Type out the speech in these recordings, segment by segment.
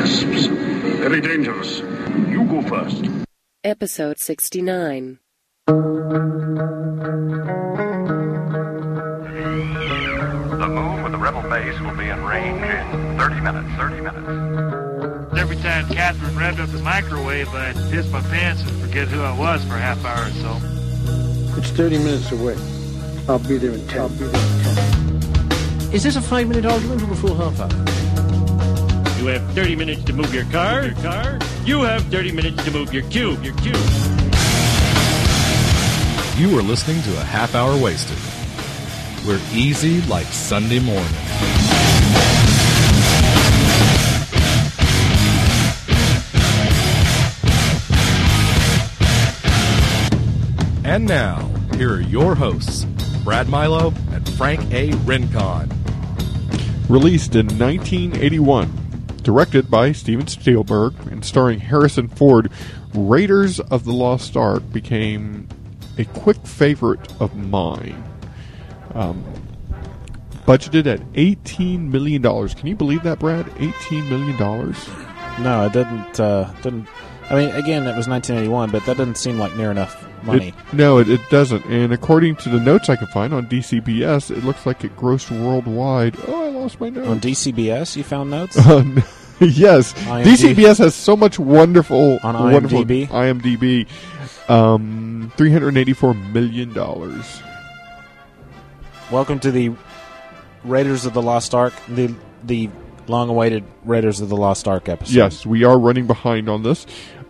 wasps. Very dangerous. You go first. Episode 69. The moon with the rebel base will be in range in 30 minutes. 30 minutes. Every time Catherine revved up the microwave, I'd piss my pants and forget who I was for a half hour or so. It's 30 minutes away. I'll be there in 10. I'll be there in 10. Is this a five minute argument or a full half hour? You have 30 minutes to move your car. Your car. You have 30 minutes to move your cube. Your cube. You are listening to a half hour wasted. We're easy like Sunday morning. And now, here are your hosts, Brad Milo and Frank A. Rincon. Released in 1981, directed by Steven Spielberg and starring Harrison Ford, Raiders of the Lost Ark became a quick favorite of mine. Um, budgeted at $18 million. Can you believe that, Brad? $18 million? No, it didn't. Uh, didn't. I mean, again, it was 1981, but that doesn't seem like near enough money. It, no, it, it doesn't. And according to the notes I can find on DCBS, it looks like it grossed worldwide. Oh, I lost my notes. On DCBS, you found notes. Yes, IMD. DCBS has so much wonderful On wonderful IMDb? IMDb, um, three hundred eighty-four million dollars. Welcome to the Raiders of the Lost Ark, the the long-awaited Raiders of the Lost Ark episode. Yes, we are running behind on this,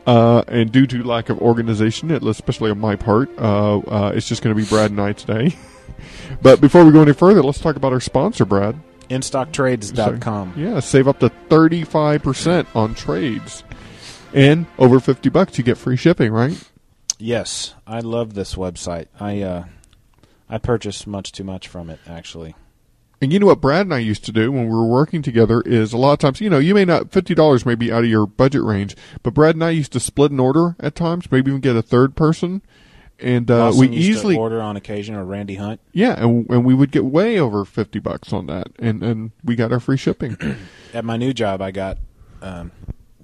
uh, and due to lack of organization, especially on my part, uh, uh, it's just going to be Brad and I today. but before we go any further, let's talk about our sponsor, Brad. InStockTrades.com. Yeah, save up to thirty-five percent on trades, and over fifty bucks you get free shipping. Right? Yes, I love this website. I uh, I purchase much too much from it, actually. And you know what Brad and I used to do when we were working together is a lot of times, you know, you may not fifty dollars may be out of your budget range, but Brad and I used to split an order at times, maybe even get a third person, and uh, we used easily to order on occasion, or Randy Hunt. yeah, and, and we would get way over fifty bucks on that, and and we got our free shipping. At my new job, I got um,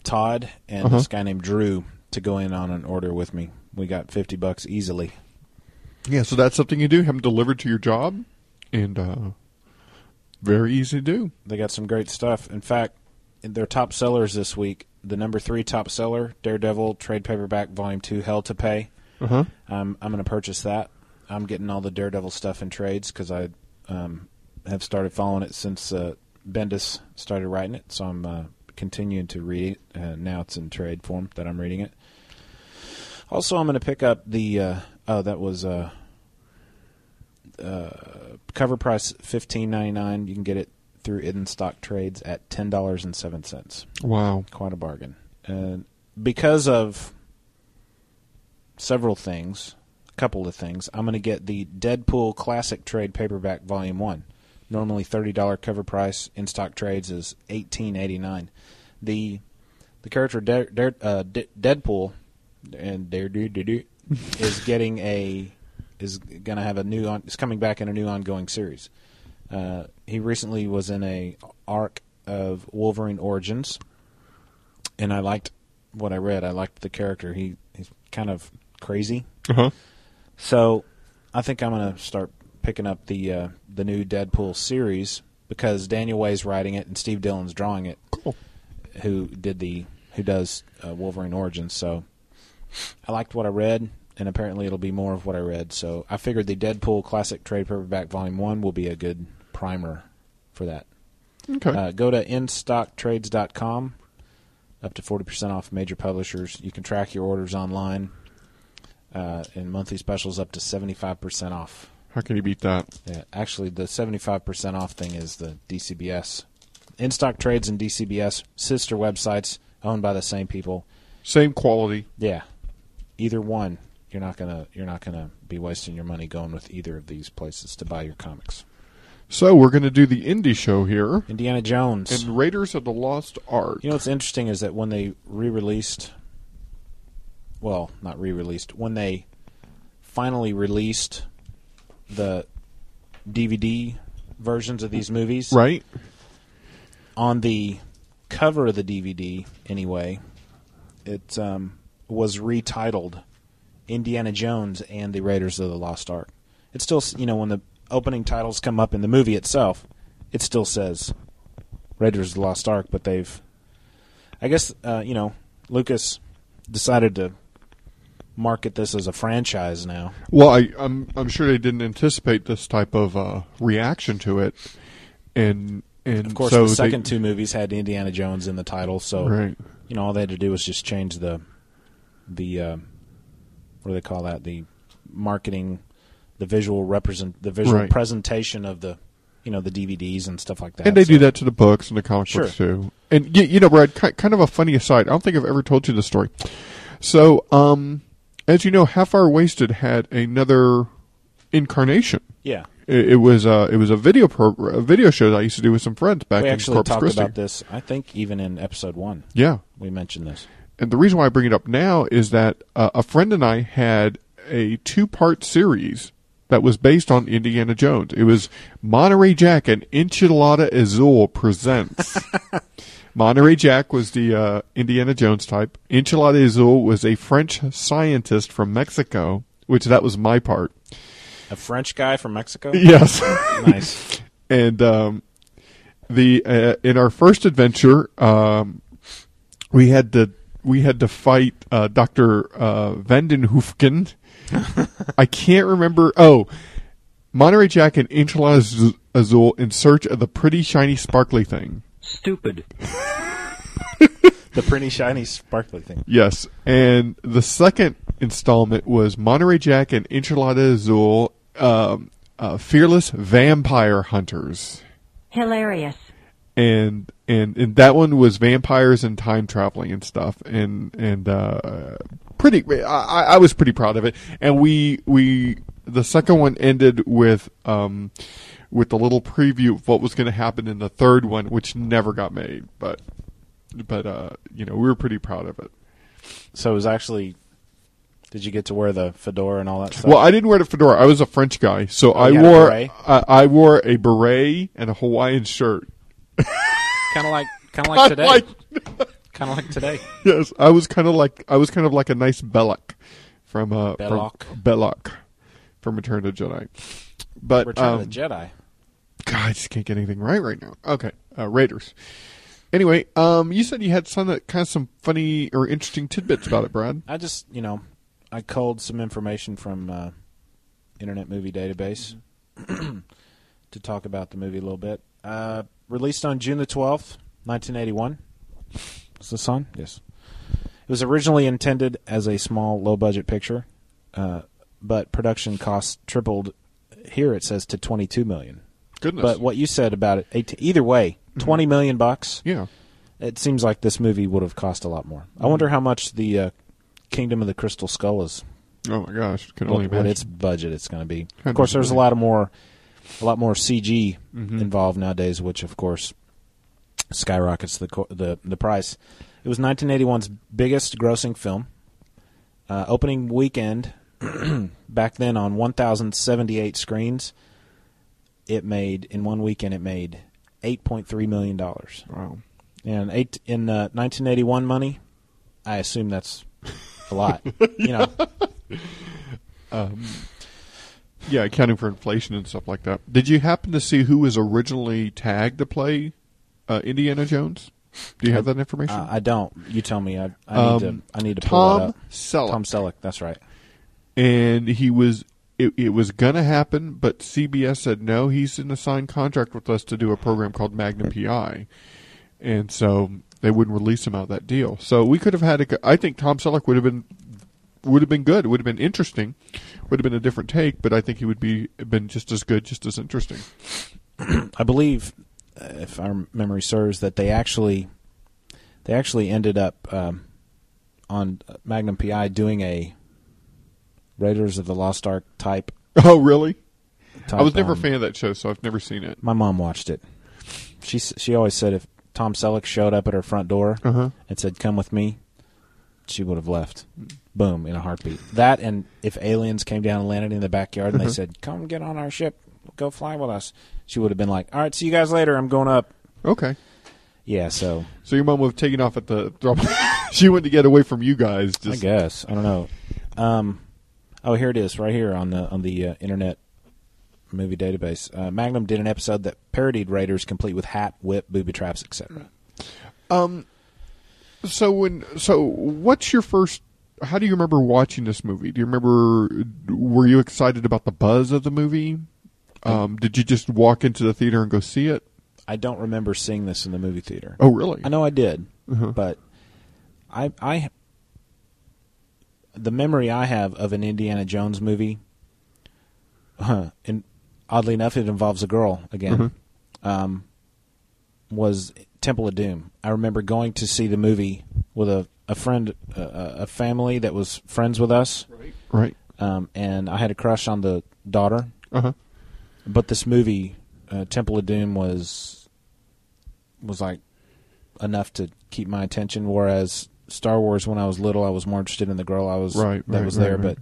Todd and Uh-huh. this guy named Drew to go in on an order with me. We got fifty bucks easily. yeah, so that's something you do. Have them delivered to your job, and uh, very easy to do. They got some great stuff. In fact, their top sellers this week, the number three top seller, Daredevil trade paperback volume two, Hell to Pay. Uh huh. Um, I'm going to purchase that. I'm getting all the Daredevil stuff in trades because I um, have started following it since uh, Bendis started writing it. So I'm uh, continuing to read it. Uh, now it's in trade form that I'm reading it. Also, I'm going to pick up the. Uh, oh, that was uh, uh, cover price fifteen ninety nine. You can get it through In Stock Trades at ten dollars and seven cents Wow. quite a bargain. And because of several things, a couple of things, I'm going to get the Deadpool Classic Trade Paperback Volume 1. Normally $30 cover price in stock trades is 18.89. The the character De- De- uh, De- Deadpool and is getting a is going to have a new on, is coming back in a new ongoing series. Uh, he recently was in a arc of Wolverine Origins, and I liked what I read. I liked the character. He he's kind of crazy, Uh huh. so I think I'm going to start picking up the uh, the new Deadpool series because Daniel Way's writing it and Steve Dillon's drawing it. Cool. Who did the who does uh, Wolverine Origins? So I liked what I read, and apparently it'll be more of what I read. So I figured the Deadpool Classic Trade Paperback Volume One will be a good primer for that. Okay. Uh, go to instocktrades.com. Up to 40% off major publishers. You can track your orders online. Uh, and monthly specials up to 75% off. How can you beat that? Yeah, actually, the 75% off thing is the DCBS. In Stock Trades and DCBS, sister websites owned by the same people. Same quality. Yeah. Either one, you're not gonna you're not gonna be wasting your money going with either of these places to buy your comics. So we're going to do the indie show here, Indiana Jones. and Raiders of the Lost Ark. You know what's interesting is that when they re-released, well, not re-released, when they finally released the DVD versions of these movies, right? on the cover of the DVD, anyway, it um, was retitled Indiana Jones and the Raiders of the Lost Ark. It still, you know, when the opening titles come up in the movie itself, it still says Raiders of the Lost Ark, but they've, I guess, uh, you know, Lucas decided to market this as a franchise now. Well, I, I'm I'm sure they didn't anticipate this type of uh, reaction to it, and and Of course, so the they- second two movies had Indiana Jones in the title, so Right. you know all they had to do was just change the the uh, what do they call that? The marketing, the visual represent, the visual Right. presentation of the you know the DVDs and stuff like that. and they So- do that to the books and the comic Sure. books too. And you, you know, Brad, kind of a funny aside. I don't think I've ever told you the story. So, um, as you know, Half Hour Wasted had another incarnation. Yeah, It, it was uh, it was a video program, a video show that I used to do with some friends back we in actually Corpus talked Christi. about this. I think even in episode one, Yeah, we mentioned this. And the reason why I bring it up now is that uh, a friend and I had a two part series that was based on Indiana Jones. It was Monterey Jack and Enchilada Azul presents. Monterey Jack was the uh, Indiana Jones type. Enchilada Azul was a French scientist from Mexico, which that was my part. A French guy from Mexico. Yes. nice. and um, the uh, in our first adventure, um, we had to we had to fight uh, Doctor uh, Vandenhoefken. I can't remember. Oh, Monterey Jack and Enchilada Az- Azul in search of the pretty shiny sparkly thing. Stupid. The pretty shiny sparkly thing. Yes, and the second installment was Monterey Jack and Enchilada Azul, um, uh, fearless vampire hunters. Hilarious. and and and that one was vampires and time traveling and stuff and and uh pretty I, I was pretty proud of it and we we the second one ended with um with a little preview of what was going to happen in the third one which never got made but but uh you know we were pretty proud of it So it was actually. Did you get to wear the fedora and all that stuff? well i didn't wear the fedora i was a french guy so Oh, i you had a wore? I, I wore a beret and a hawaiian shirt kind of like kind of like today. Like- kind of like today. yes, I was kind of like I was kind of like a nice Belloq from uh Belloq. from Belloq from Return of the Jedi. But Return um, of the Jedi. God, I just can't get anything right right now. Okay, uh, Raiders. Anyway, um, you said you had some that kind of some funny or interesting tidbits about it, Brad. I just, you know, I culled some information from uh, Internet Movie Database to talk about the movie a little bit. Uh, released on June the 12th, 1981. Is this on? Yes. It was originally intended as a small, low budget picture, uh, but production costs tripled. Here it says to 22 million. Goodness. But what you said about it, 18, either way, 20 million bucks. Yeah. It seems like this movie would have cost a lot more. I wonder how much the uh, Kingdom of the Crystal Skull is. Oh my gosh, can What, only what imagine. its budget it's going to be. Of course, there's a lot of more, a lot more CG Mhm. involved nowadays, which of course skyrockets the the the price. It was 1981's biggest grossing film. Uh, opening weekend, back then on 1,078 screens, it made in one weekend it made 8.3 million dollars. Wow. And eight in uh, 1981 money, I assume that's a lot. you know, Um, yeah, accounting for inflation and stuff like that. Did you happen to see who was originally tagged to play uh, Indiana Jones? Do you have that information? Uh, I don't. You tell me. I, I Um, need to. I need to pull Tom that up. Selleck. Tom Selleck. That's right. and he was it, it was gonna happen, but CBS said no. He's in a signed contract with us to do a program called Magnum PI, and so they wouldn't release him out of that deal. So we could have had a. I think Tom Selleck would have been would have been good. It would have been interesting. Would have been a different take, but I think he would be been just as good, just as interesting. I believe, uh, if our memory serves, that they actually, they actually ended up um, on Magnum PI doing a Raiders of the Lost Ark type. Oh, really? type, I was never a um, fan of that show, so I've never seen it. My mom watched it. She she always said if Tom Selleck showed up at her front door Uh-huh. and said "Come with me," she would have left. Boom in a heartbeat. That and if aliens came down and landed in the backyard and they Uh-huh. said, "Come get on our ship, go fly with us," she would have been like, "All right, see you guys later. I'm going up." Okay. Yeah, so So your mom would have taken off at the drop. she went to get away from you guys. I guess I don't know. Um, oh, here it is, right here on the on the uh, internet movie database. Uh, Magnum did an episode that parodied Raiders, complete with hat, whip, booby traps, etc. Um, so when so what's your first? How do you remember watching this movie? Do you remember? Were you excited about the buzz of the movie? Um, did you just walk into the theater and go see it? I don't remember seeing this in the movie theater. Oh, really? I know I did, Uh-huh. but I I the memory I have of an Indiana Jones movie, huh, and oddly enough, it involves a girl again. Um, was Temple of Doom. I remember going to see the movie with a a friend, a, a family that was friends with us, Right. um, and I had a crush on the daughter. Uh huh. But this movie, uh, Temple of Doom, was was like enough to keep my attention. Whereas Star Wars, when I was little, I was more interested in the girl I was Right, that right, was right, there. right. But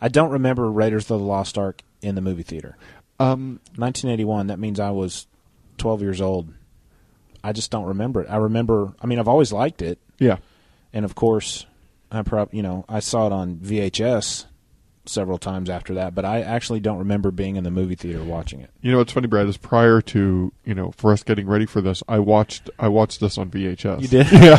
I don't remember Raiders of the Lost Ark in the movie theater. Um, 1981. That means I was 12 years old. I just don't remember it. I remember. I mean, I've always liked it, yeah. And of course, I prob you know I saw it on VHS several times after that. But I actually don't remember being in the movie theater watching it. You know what's funny, Brad? Is prior to you know for us getting ready for this, I watched I watched this on VHS. You did? yeah.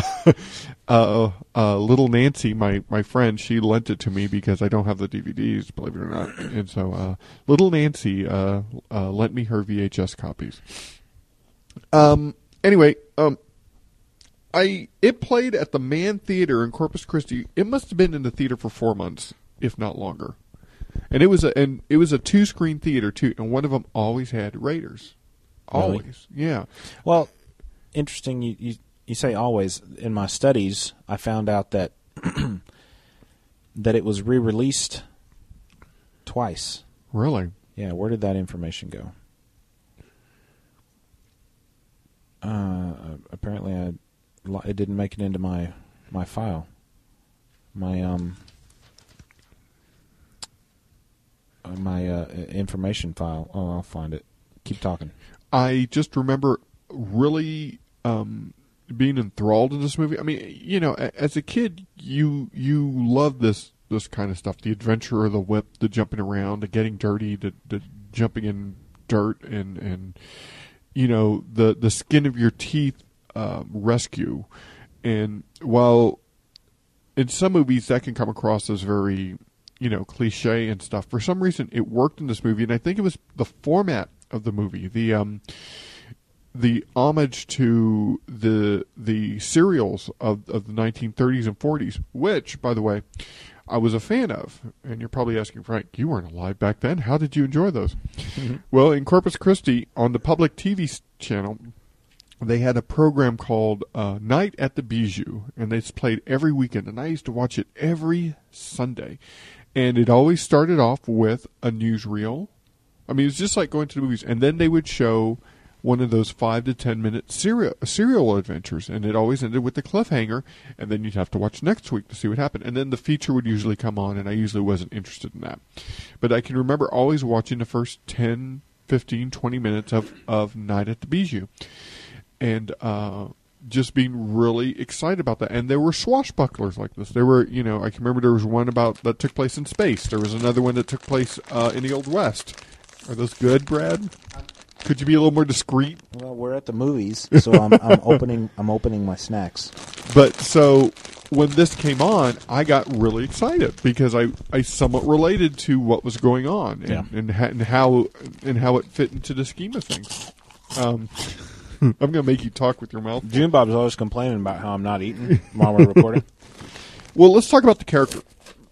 uh, uh, little Nancy, my my friend, she lent it to me because I don't have the DVDs, believe it or not. And so, uh, little Nancy uh, uh, lent me her VHS copies. Um. Anyway, um, I it played at the Man Theater in Corpus Christi. It must have been in the theater for four months, if not longer. And it was a and it was a two screen theater too, and one of them always had Raiders. Really? Always, yeah. Well, interesting. You, you you say always. In my studies, I found out that that it was re-released twice. Really? Yeah, where did that information go? Uh, apparently, I it didn't make it into my my file. My um uh, my uh, information file. Oh, I'll find it. Keep talking. I just remember really um, being enthralled in this movie. I mean, you know, as a kid, you you love this this kind of stuff: the adventure the whip, the jumping around, the getting dirty, the, the jumping in dirt, and and you know the the skin of your teeth um, rescue. And while in some movies that can come across as very you know cliche and stuff for some reason it worked in this movie and i think it was the format of the movie the um the homage to the the serials of, of the 1930s and 40s which by the way i was a fan of. And you're probably asking frank you weren't alive back then. How did you enjoy those? Well in corpus christi on the public tv channel they had a program called uh, Night at the Bijou, and it's played every weekend. And I used to watch it every Sunday, and it always started off with a newsreel. I mean, it was just like going to the movies, and then they would show one of those five to ten minute serial serial adventures, and it always ended with the cliffhanger, and then you'd have to watch next week to see what happened, and then the feature would usually come on, and I usually wasn't interested in that, but I can remember always watching the first 10, 15, 20 minutes of of Night at the Bijou and uh, just being really excited about that. And there were swashbucklers like this. There were, you know, I can remember there was one about that took place in space. There was another one that took place uh, in the Old West. Are those good, Brad? Could you be a little more discreet? Well, we're at the movies, so I'm, I'm opening I'm opening my snacks. But so when this came on, I got really excited because I, I somewhat related to what was going on and, Yeah. and, ha- and how and how it fit into the scheme of things. Um, I'm going to make you talk with your mouth. June Bob's always complaining about how I'm not eating while we're recording. Well, let's talk about the character.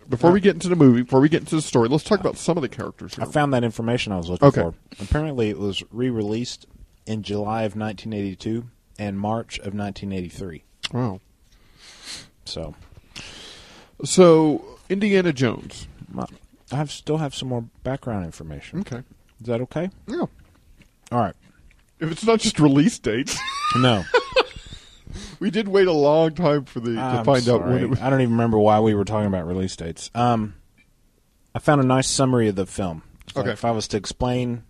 Before we get into the movie, before we get into the story, let's talk about some of the characters I found that information I was looking Okay. for. Apparently, it was re-released in July of 1982 and March of 1983. Wow. So So, Indiana Jones. my- I have, still have some more background information. Okay. Is that okay? Yeah. All right. If it's not just release dates, No, we did wait a long time for the to I'm find out when sorry. it was. I don't even remember why we were talking about release dates. Um, I found a nice summary of the film. Like Okay. If I was to explain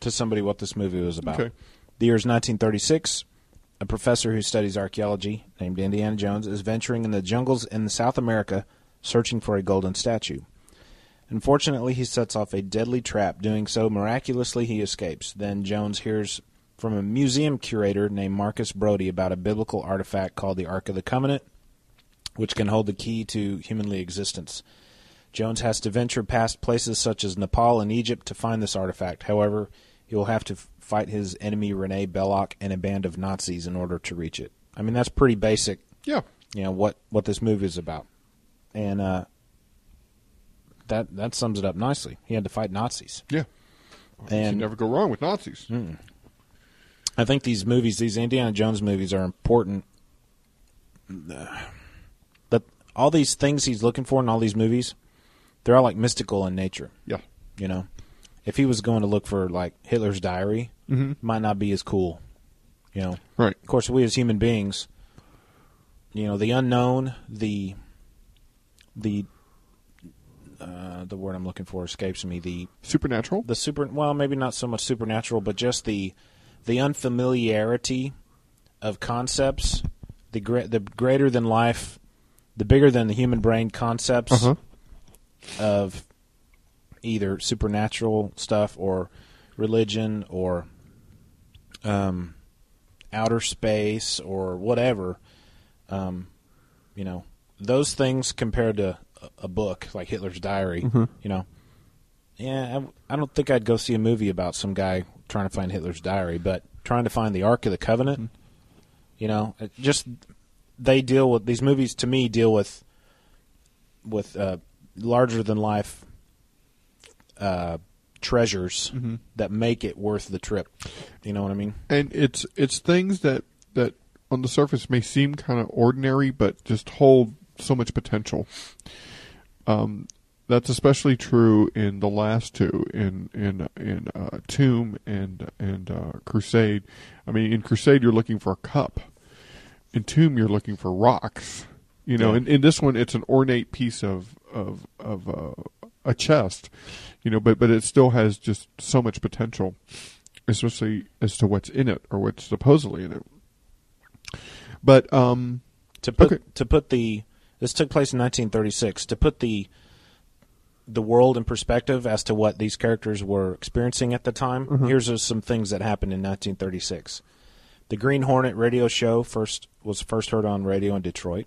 to somebody what this movie was about, Okay. the year is 1936. a professor who studies archaeology named Indiana Jones, is venturing in the jungles in South America searching for a golden statue. Unfortunately, he sets off a deadly trap. Doing so, miraculously, he escapes. Then Jones hears from a museum curator named Marcus Brody about a biblical artifact called the Ark of the Covenant, which can hold the key to humanly existence. Jones has to venture past places such as Nepal and Egypt to find this artifact. However, he will have to fight his enemy Rene Belloq and a band of Nazis in order to reach it. I mean, that's pretty basic. Yeah. You know what what this movie is about, and uh, that that sums it up nicely. He had to fight Nazis, Yeah. you and never go wrong with Nazis. I think these movies, these Indiana Jones movies, are important. But all these things he's looking for in all these movies, they're all like mystical in nature. Yeah. You know, if he was going to look for like Hitler's diary, might not be as cool. You know, Right. of course, we as human beings, you know, the unknown, the the uh, the word I'm looking for escapes me. The Supernatural. the super well maybe not so much supernatural but just the the unfamiliarity of concepts the gra- the greater than life the bigger than the human brain concepts Uh-huh. of either supernatural stuff or religion or um outer space or whatever um you know those things compared to a, book like Hitler's diary you know yeah, I, I don't think I'd go see a movie about some guy trying to find Hitler's diary, but trying to find the Ark of the Covenant. You know, it just they deal with these movies. To me, deal with with uh, larger than life uh, treasures that make it worth the trip. You know what I mean? and it's it's things that that on the surface may seem kind of ordinary, but just hold so much potential. Um, that's especially true in the last two, in in in uh, Tomb and and uh, Crusade. I mean, in Crusade, you're looking for a cup. In Tomb, you're looking for rocks. You know, Yeah. in, in this one, it's an ornate piece of of of uh, a chest. You know, but but it still has just so much potential especially as to what's in it or what's supposedly in it. But um, To put Okay. to put the this took place in 1936. To put the the world in perspective as to what these characters were experiencing at the time, here's just some things that happened in 1936. The Green Hornet radio show first was first heard on radio in Detroit.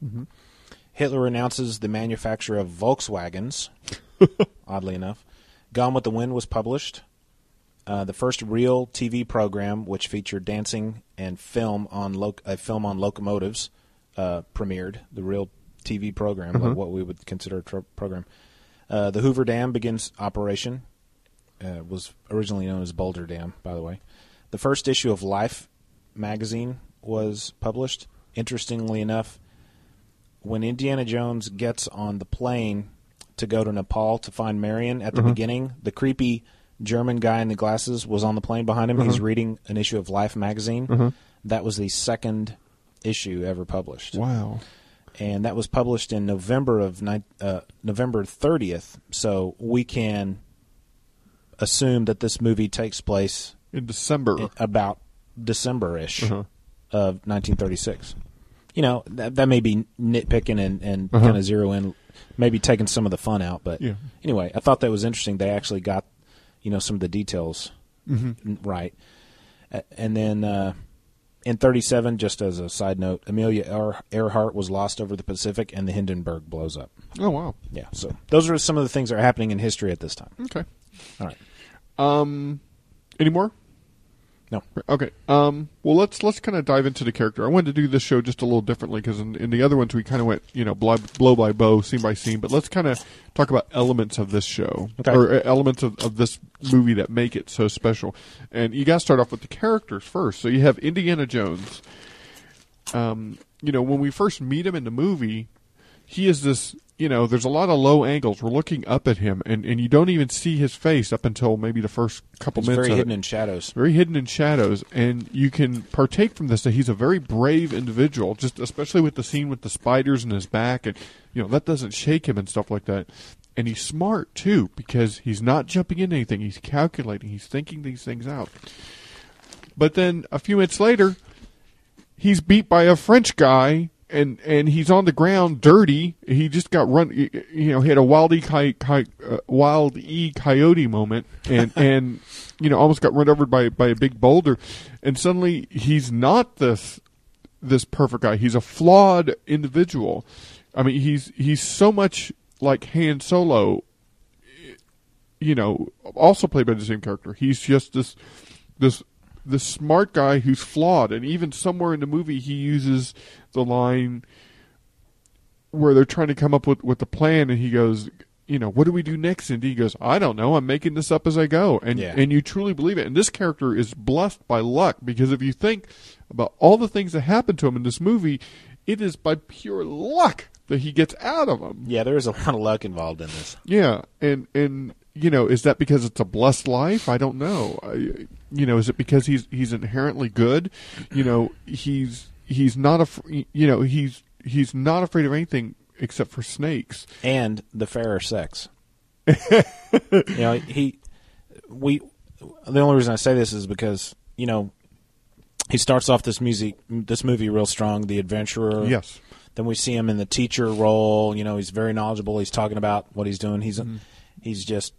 Hitler announces the manufacture of Volkswagens. oddly enough, Gone with the Wind was published. Uh, the first real TV program, which featured dancing and film on loc- a film on locomotives, uh, premiered. The real TV program, like what we would consider a tro- program. Uh, the Hoover Dam begins operation. Uh, was originally known as Boulder Dam, by the way. The first issue of Life magazine was published. Interestingly enough, when Indiana Jones gets on the plane to go to Nepal to find Marion at the beginning, the creepy German guy in the glasses was on the plane behind him. He's reading an issue of Life magazine. That was the second issue ever published wow, and that was published in November of ni- uh, November 30th. So we can assume that this movie takes place in December. i- about December-ish Uh-huh. of 1936. You know, that, that may be nitpicking and, and Uh-huh. kind of zero in, maybe taking some of the fun out. But Yeah. anyway, I thought that was interesting. They actually got, you know, some of the details n- right. And then uh, in 37, just as a side note, Amelia Earhart was lost over the Pacific and the Hindenburg blows up. oh wow, Yeah, so those are some of the things that are happening in history at this time. okay. All right. Um, any more? No. Okay. Um, well, let's let's kind of dive into the character. I wanted to do this show just a little differently because in, in the other ones we kind of went, you know, blow, blow by blow, scene by scene. But let's kind of talk about elements of this show Okay. or uh, elements of, of this movie that make it so special. And you got to start off with the characters first. So you have Indiana Jones. Um, you know, when we first meet him in the movie, he is this. You know, there's a lot of low angles. We're looking up at him, and, and you don't even see his face up until maybe the first couple It's minutes. very hidden it in shadows. very hidden in shadows, and you can partake from this that he's a very brave individual. Just especially with the scene with the spiders in his back, and you know that doesn't shake him and stuff like that. And he's smart too because he's not jumping into anything. He's calculating. He's thinking these things out. But then a few minutes later, he's beat by a French guy and and he's on the ground dirty. He just got run. You know, he had a wild e coy- coy- uh, wild e coyote moment, and and you know almost got run over by by a big boulder, and suddenly he's not this this perfect guy. He's a flawed individual. I mean, he's he's so much like Han Solo. You know, also played by the same character. He's just this this this smart guy who's flawed, and even somewhere in the movie he uses the line where they're trying to come up with with the plan, and he goes, you know, what do we do next? And he goes, I don't know. I'm making this up as I go, and Yeah. and you truly believe it. And this character is blessed by luck because if you think about all the things that happened to him in this movie, it is by pure luck that he gets out of them. Yeah, there is a lot of luck involved in this. Yeah, and and you know, is that because it's a blessed life? I don't know. I, you know, is it because he's he's inherently good? You know, he's he's not a you know he's he's not afraid of anything except for snakes. and the fairer sex. you know, he we the only reason I say this is because you know he starts off this music this movie real strong, the adventurer. Yes. Then we see him in the teacher role. You know, he's very knowledgeable. He's talking about what he's doing. He's mm-hmm. he's just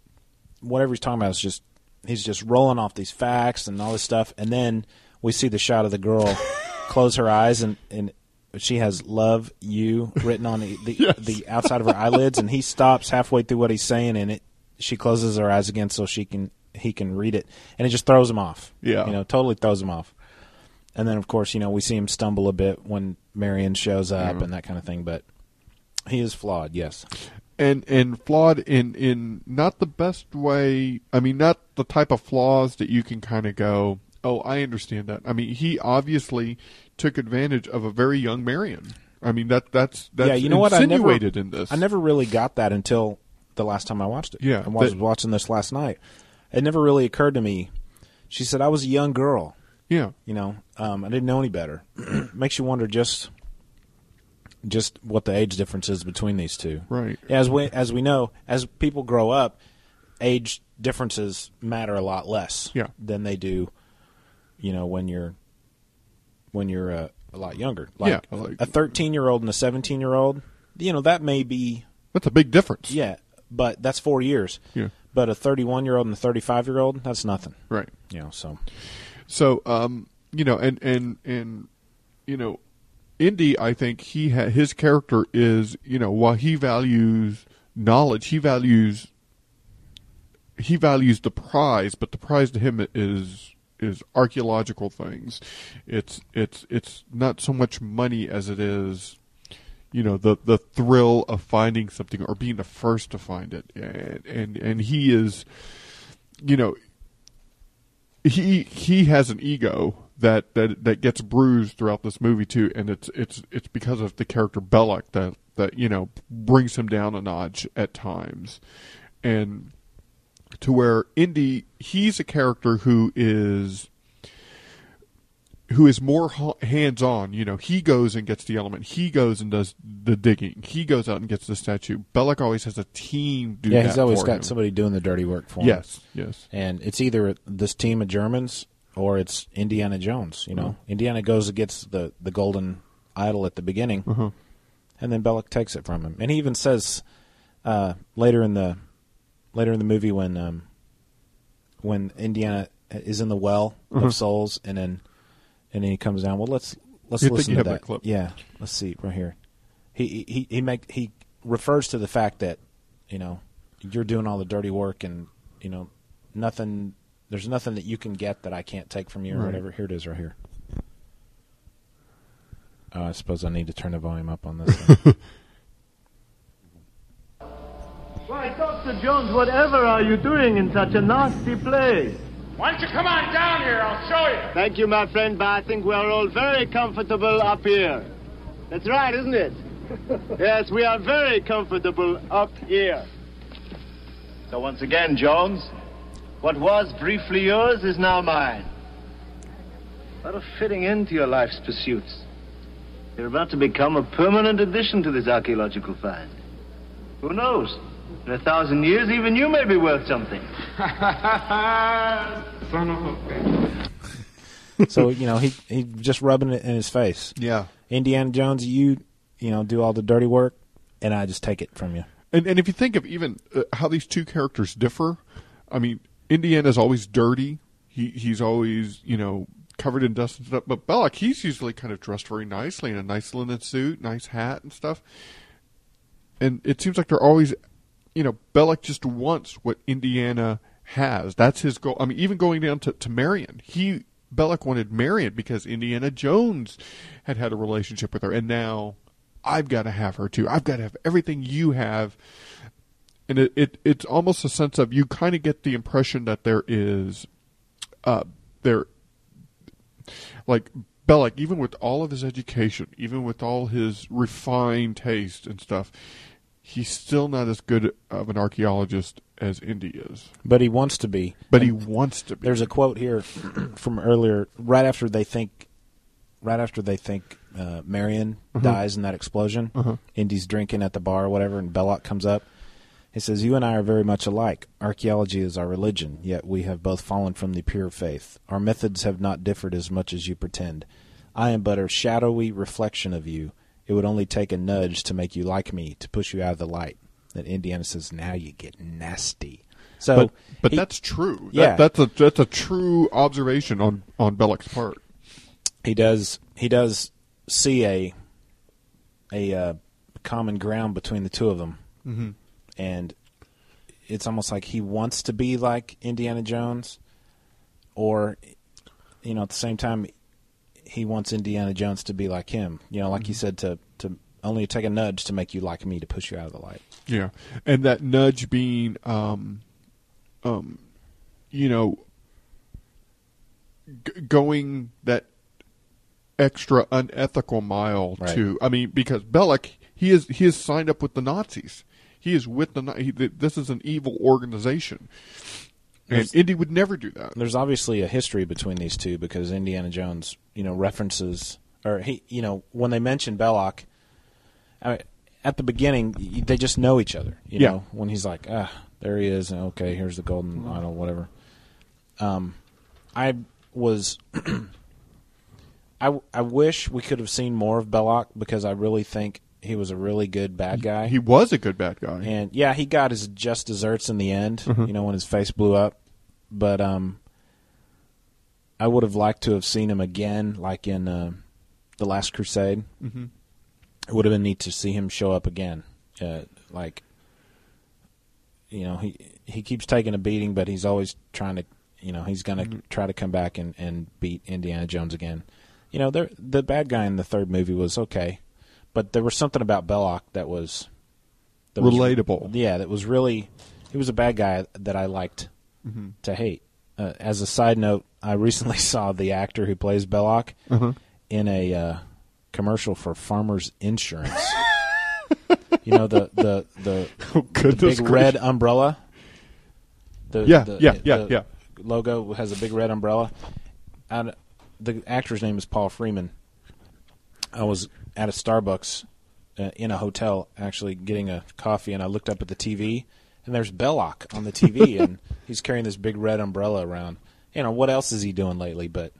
whatever he's talking about is just he's just rolling off these facts and all this stuff. And then we see the shot of the girl close her eyes and and she has "love you" written on the the, the outside of her eyelids, and he stops halfway through what he's saying, and it she closes her eyes again so she can he can read it, and it just throws him off. Yeah. you know, totally throws him off. And then, of course, you know, we see him stumble a bit when Marion shows up mm-hmm. and that kind of thing. But he is flawed, yes. And and flawed in in not the best way. I mean, not the type of flaws that you can kind of go, "Oh, I understand that." I mean, he obviously took advantage of a very young Marion. I mean, that that's that's yeah, you know what? I never in this. I never really got that until the last time I watched it. Yeah, I was that- watching this last night. It never really occurred to me. She said I was a young girl. Yeah, You know, um, I didn't know any better. Makes you wonder just just what the age difference is between these two. Right. As we as we know, as people grow up, age differences matter a lot less. Yeah. Than they do, you know, when you're when you're uh, a lot younger. Like, Yeah, like- a 13 year old and a 17 year old. You know, that may be that's a big difference. yeah, but that's four years. Yeah. But a 31 year old and a 35 year old, that's nothing. Right. You know, so So, um, you know, and and and you know, Indy, I think he ha- his character is, you know, while he values knowledge, he values he values the prize, but the prize to him is is archaeological things. It's it's it's not so much money as it is you know the the thrill of finding something or being the first to find it and and and he is you know he he has an ego that, that that gets bruised throughout this movie too, and it's it's it's because of the character Belloq that that you know brings him down a notch at times, and to where Indy he's a character who is who is more hands on. You know, he goes and gets the element. He goes and does the digging. He goes out and gets the statue. Belloq always has a team do yeah, he's always got him. somebody doing the dirty work for him. Yes, yes. and it's either this team of Germans or it's Indiana Jones. You know, Uh-huh. Indiana goes and gets the the golden idol at the beginning, Uh-huh. and then Belloq takes it from him. And he even says uh, later in the later in the movie when um, when Indiana is in the well Uh-huh. of souls, and then and then he comes down. Well, let's let's You listen to that. that clip? Yeah, let's see right here. He he he make he refers to the fact that you know you're doing all the dirty work, and you know nothing. There's nothing that you can get that I can't take from you, or Right. whatever. Here it is, right here. Oh, I suppose I need to turn the volume up on this. one. Why, Dr. Jones, whatever are you doing in such a nasty place? Why don't you come on down here? I'll show you. Thank you, my friend, but I think we're all very comfortable up here. That's right, isn't it? yes, we are very comfortable up here. So once again, Jones, what was briefly yours is now mine. What a fitting end to your life's pursuits. You're about to become a permanent addition to this archaeological find. Who knows? In a thousand years, even you may be worth something. Son of a bitch. so you know he he just rubbing it in his face. Yeah. Indiana Jones, you you know do all the dirty work, and I just take it from you. And and if you think of even uh, how these two characters differ, I mean, Indiana's always dirty. He he's always you know covered in dust and stuff. But Belloq, he's usually kind of dressed very nicely in a nice linen suit, nice hat and stuff. And it seems like they're always, you know, Belloq just wants what Indiana has. That's his goal. I mean, even going down to to Marion, he Belloq wanted Marion because Indiana Jones had had a relationship with her, and now I've got to have her too. I've got to have everything you have. And it, it it's almost a sense of you kind of get the impression that there is, uh, there, like Belloq, even with all of his education, even with all his refined taste and stuff, he's still not as good of an archaeologist as Indy is. But he wants to be. But he wants to be. There's a quote here from earlier, right after they think, right after they think uh, Marion Mhm. dies in that explosion. Uh-huh. Indy's drinking at the bar or whatever, and Belloq comes up. He says, "You and I are very much alike. Archaeology is our religion, yet we have both fallen from the pure faith. Our methods have not differed as much as you pretend. I am but a shadowy reflection of you. It would only take a nudge to make you like me, to push you out of the light." Then Indiana says, "Now you get nasty." So, but but he- that's true. Yeah, That, that's a that's a true observation on on Belloq's part. he does he does see a a uh, common ground between the two of them, Mhm. And it's almost like he wants to be like Indiana Jones, or you know, at the same time, he wants Indiana Jones to be like him. You know, like you said, to to only take a nudge to make you like me to push you out of the light. Yeah, and that nudge being, um, um, you know, g- going that extra unethical mile Right. to. I mean, because Belloq, he is he is signed up with the Nazis. He is with the. He, this is an evil organization, and There's- Indy would never do that. There's obviously a history between these two because Indiana Jones, you know, references or he, you know, when they mention Belloq, I mean, at the beginning they just know each other. You Yeah. know, when he's like, ah, there he is, and okay, here's the golden idol, whatever. Um, I was. I, I wish we could have seen more of Belloq because I really think he was a really good bad guy. He was a good bad guy. And yeah, he got his just desserts in the end. Mhm. You know when his face blew up, but um, I would have liked to have seen him again, like in uh, the Last Crusade. Mhm. It would have been neat to see him show up again. Uh, like, you know, he he keeps taking a beating, but he's always trying to, you know, he's going to Mhm. try to come back and, and beat Indiana Jones again. You know, there the bad guy in the third movie was okay, but there was something about Belloq that was that was- Relatable. yeah, that was really he was a bad guy that I liked Mhm. to hate. Uh, as a side note, I recently saw the actor who plays Belloq Uh-huh. in a uh, commercial for Farmers Insurance. you know the the the, Oh, the big red umbrella. The, Yeah, the- yeah, yeah, the yeah. Logo has a big red umbrella. And the actor's name is Paul Freeman. I was at a Starbucks uh, in a hotel, actually getting a coffee, and I looked up at the TV, and there's Belloq on the TV, and he's carrying this big red umbrella around. You know what else is he doing lately? But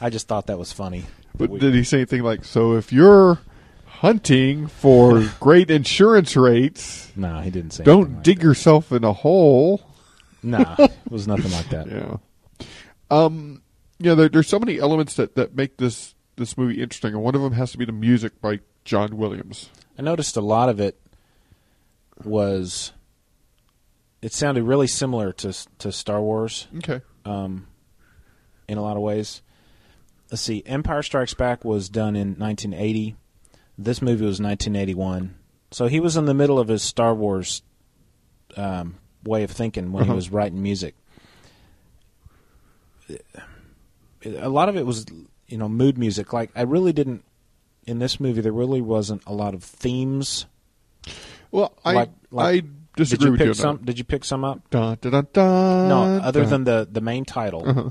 I just thought that was funny. But We- did he say anything like, "So if you're hunting for great insurance rates, No, he didn't say Don't like dig yourself in a hole." Nah, it was nothing like that. Yeah. Um. Yeah. There, there's so many elements that that make this this movie interesting, and one of them has to be the music by John Williams. I noticed a lot of it was. It sounded really similar to to Star Wars. Okay. Um, in a lot of ways. Let's see. Empire Strikes Back was done in 1980. This movie was 1981. So he was in the middle of his Star Wars um, way of thinking when Uh-huh. he was writing music. A lot of it was, you know, mood music. Like I really didn't in this movie. There really wasn't a lot of themes. Well, I Like- like- I disagree did you pick you. some? Did you pick some up? Dun, dun, dun, No, other than the the main title. Uh-huh.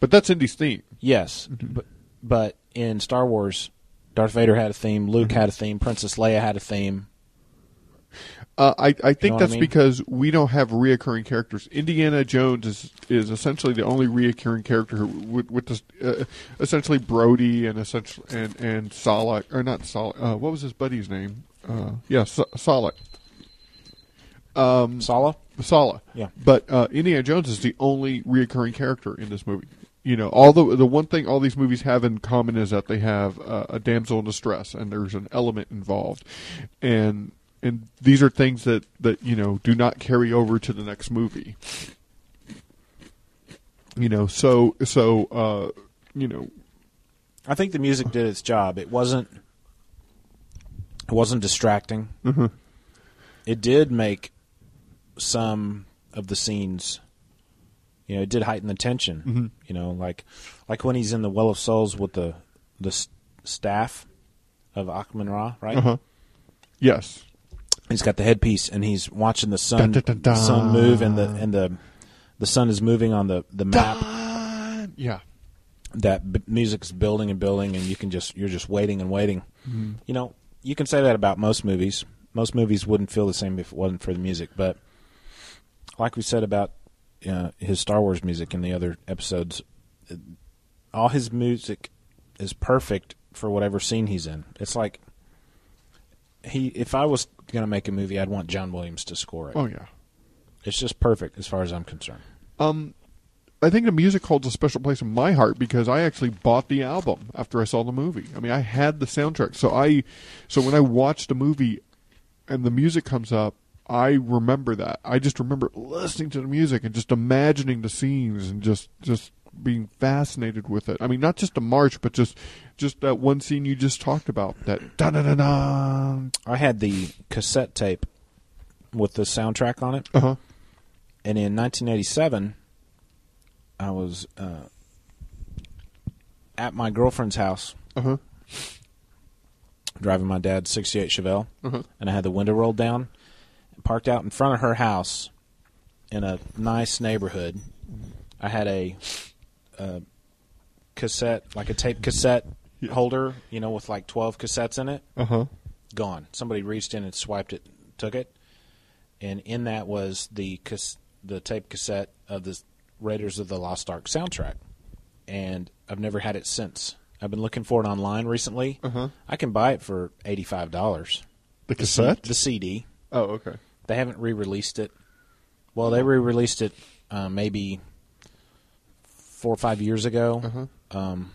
But that's Indy's theme. Yes, Mm-hmm. but but in Star Wars, Darth Vader had a theme, Luke Mm-hmm. had a theme, Princess Leia had a theme. Uh, I, I think know what I that's mean? because we don't have reoccurring characters. Indiana Jones is is essentially the only reoccurring character who, with, with this, uh, essentially Brody and essentially and and Solak or not Solak. Uh, what was his buddy's name? Uh, yeah, so, Solak. Um, Sallah. Sallah. Yeah. But uh, Indiana Jones is the only reoccurring character in this movie. You know, all the the one thing all these movies have in common is that they have uh, a damsel in distress, and there's an element involved, and and these are things that that you know do not carry over to the next movie. You know, so so uh, you know, I think the music did its job. It wasn't. It wasn't distracting. Mhm. It did make some of the scenes. You know, it did heighten the tension. Mhm. You know, like like when he's in the Well of Souls with the the s- staff of Akhman Ra, right? uh-huh. yes, He's got the headpiece and he's watching the sun sun move and the and the the sun is moving on the the map. yeah, that b- music's building and building, and you can just you're just waiting and waiting. Mhm. You know, you can say that about most movies. Most movies wouldn't feel the same if it wasn't for the music. But like we said about uh, his Star Wars music in the other episodes, uh, all his music is perfect for whatever scene he's in. It's like he. If I was going to make a movie, I'd want John Williams to score it. Oh yeah. It's just perfect as far as I'm concerned. Um, I think the music holds a special place in my heart because I actually bought the album after I saw the movie. I mean, I had the soundtrack, so I, so when I watched the movie, and the music comes up, I remember that. I just remember listening to the music and just imagining the scenes and just just being fascinated with it. I mean, not just the march, but just just that one scene you just talked about. That da da da da. I had the cassette tape with the soundtrack on it. Uh huh. And in 1987, I was uh, at my girlfriend's house Uh huh. driving my dad's 68 Chevelle, Uh-huh. and I had the window rolled down, and parked out in front of her house in a nice neighborhood. I had a, uh cassette, like a tape cassette holder, you know, with like 12 cassettes in it. Uh huh. Gone. Somebody reached in and swiped it, took it, and in that was the cas- the tape cassette of the Raiders of the Lost Ark soundtrack. And I've never had it since. I've been looking for it online recently. Uh-huh. I can buy it for eighty five dollars. The cassette? the CD. Oh, okay. They haven't re released it. Well, they re released it uh, maybe four or five years ago. Uh-huh. Um,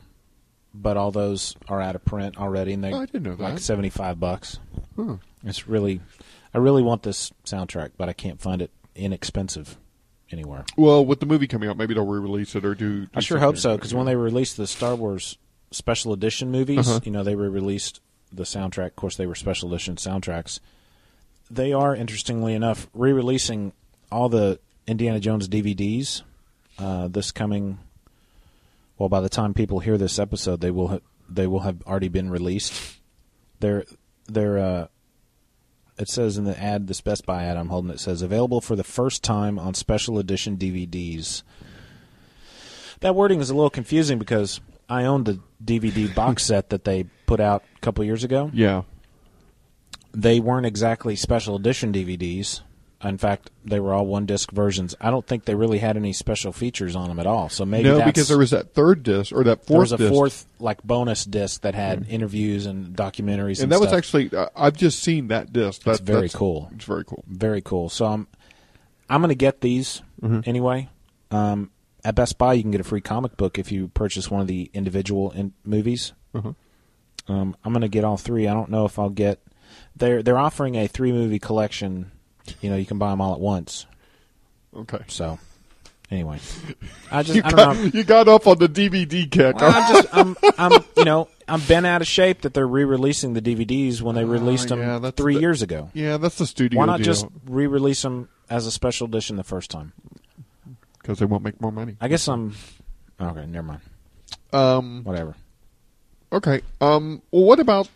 but all those are out of print already, and they Oh, I didn't know like that. seventy five bucks. Huh. It's really, I really want this soundtrack, but I can't find it inexpensive anywhere. Well, with the movie coming out, maybe they'll re-release it or do. do I sure hope so because when they released the Star Wars special edition movies, Uh-huh. you know, they re-released the soundtrack. Of course, they were special edition soundtracks. They are, interestingly enough, re-releasing all the Indiana Jones DVDs uh, this coming. Well, by the time people hear this episode, they will ha- they will have already been released. They're they're uh, it says in the ad, this Best Buy ad I'm holding, it says available for the first time on special edition DVDs. That wording is a little confusing because I owned the DVD box set that they put out a couple years ago. Yeah. They weren't exactly special edition DVDs. In fact, they were all one disc versions. I don't think they really had any special features on them at all. So maybe no, because there was that third disc or that fourth. there was a disc. fourth like bonus disc that had interviews and documentaries, and, and that was actually uh, I've just seen that disc. That's That, very that's- cool. It's very cool. Very cool. So I'm I'm going to get these Mhm. anyway. Um, at Best Buy, you can get a free comic book if you purchase one of the individual in- movies. Uh-huh. Um, I'm going to get all three. I don't know if I'll get. They're they're offering a three movie collection. You know, you can buy them all at once. Okay. So, anyway, I just you, I don't got, know. you got up on the DVD kick. Well, I'm just I'm I'm you know I'm bent out of shape that they're re-releasing the DVDs when they released them Oh, yeah, that's three the- years ago. yeah, that's the studio Why not deal. just re-release them as a special edition the first time? because they won't make more money. I guess I'm okay. Never mind. Um, Whatever. Okay. Um. Well, what about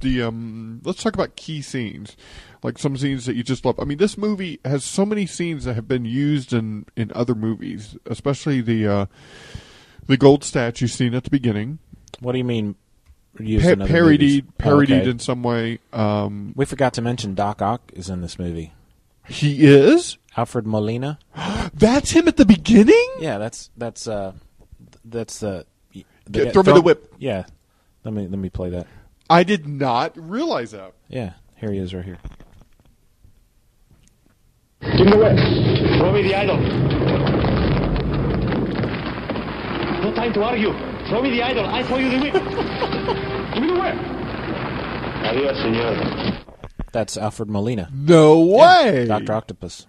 the um? Let's talk about key scenes, like some scenes that you just love. I mean, this movie has so many scenes that have been used in in other movies, especially the uh, the gold statue scene at the beginning. What do you mean used Pa- in other parodied movies. parodied Okay. in some way. Um, We forgot to mention Doc Ock is in this movie. he is. Alfred Molina. That's him at the beginning. Yeah, that's that's uh that's uh, the Yeah, guy- throw me the whip. Yeah. Let me let me play that. I did not realize that. Yeah, here he is right here. Give me the whip. Throw me the idol. No time to argue. Throw me the idol. I throw you the whip. Give me the whip. Adios, senor. That's Alfred Molina. No way. Doctor Octopus.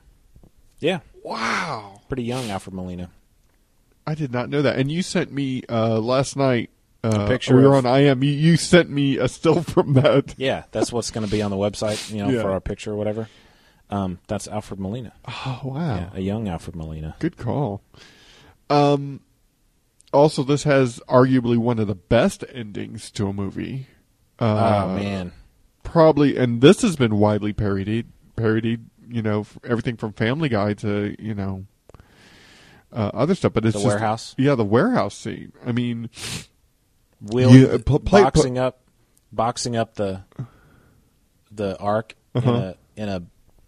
Yeah, Wow. pretty young Alfred Molina. I did not know that. And you sent me uh, last night. Uh, picture we were of- on IM. You, you sent me a still from that. Yeah, that's what's going to be on the website, you know, Yeah. for our picture or whatever. Um, that's Alfred Molina. Oh wow. Yeah, a young Alfred Molina. Good call. Um, also, this has arguably one of the best endings to a movie. Uh, oh man, probably, and this has been widely parodied. Parodied, you know, everything from Family Guy to you know uh, other stuff. But it's The just- warehouse? Yeah, the warehouse scene. I mean, wheeling, Yeah, pl- play- boxing up, boxing up the the ark Uh-huh. in a in a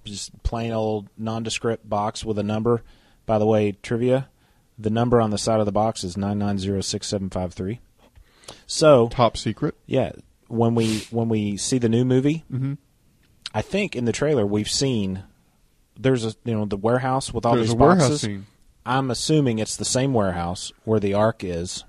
just plain old nondescript box with a number. By the way, trivia: the number on the side of the box is nine nine zero six seven five three. So top secret. yeah, when we when we see the new movie, Mhm. I think in the trailer we've seen there's a you know the warehouse with all There's these a warehouse boxes. scene. I'm assuming it's the same warehouse where the ark is.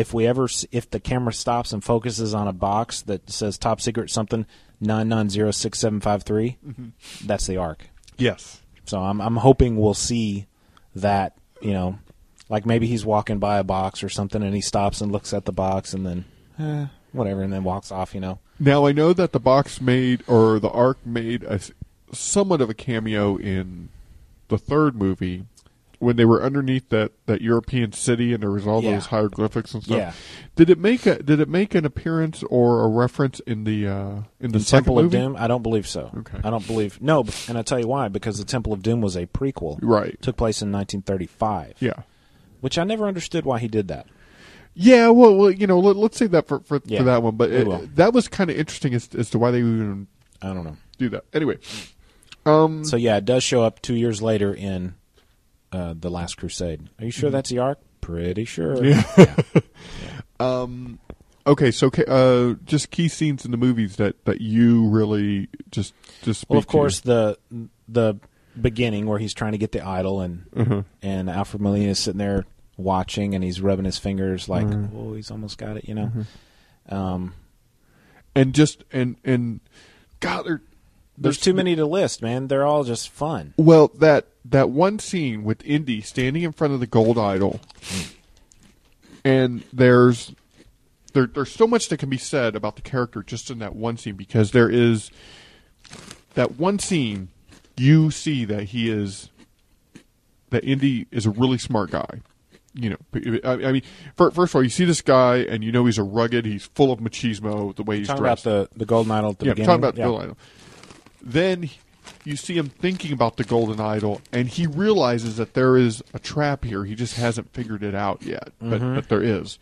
If we ever, if the camera stops and focuses on a box that says "Top Secret" something nine nine zero six seven five three, Mhm. that's the ark. Yes. So I'm I'm hoping we'll see that you know, like maybe he's walking by a box or something and he stops and looks at the box and then eh, whatever and then walks off. You know. Now I know that the box made or the ark made a somewhat of a cameo in the third movie when they were underneath that, that European city and there was all Yeah. those hieroglyphics and stuff. Yeah. Did it make a did it make an appearance or a reference in the uh, in the second Temple of? Doom? I don't believe so. Okay. I don't believe no, and I tell you why. Because the Temple of Doom was a prequel. Right. Took place in 1935. Yeah. Which I never understood why he did that. Yeah, well, well, you know, let, let's say that for for, Yeah, for that one. But it, that was kind of interesting as, as to why they even I don't know. do that. Anyway, um, So yeah, it does show up two years later in uh, the Last Crusade. Are you sure Mhm. that's the ark? Pretty sure. Yeah. um, okay, so uh, just key scenes in the movies that, that you really just just Well, of speak to. course, the the beginning where he's trying to get the idol, and Mhm. and Alfred Molina is sitting there watching, and he's rubbing his fingers like, Mhm. oh, he's almost got it, you know. Mhm. Um, and just and and God, there, there's too many to list, man. They're all just fun. Well, that that one scene with Indy standing in front of the gold idol, and there's there, there's so much that can be said about the character just in that one scene because there is that one scene you see that he is that Indy is a really smart guy. You know, I, I mean, first of all, you see this guy, and you know he's a rugged. He's full of machismo. The way he's Talking dressed. about the the golden idol at the yeah, beginning. talking about the golden idol. Then you see him thinking about the golden idol, and he realizes that there is a trap here. He just hasn't figured it out yet, but, Mhm. but there is.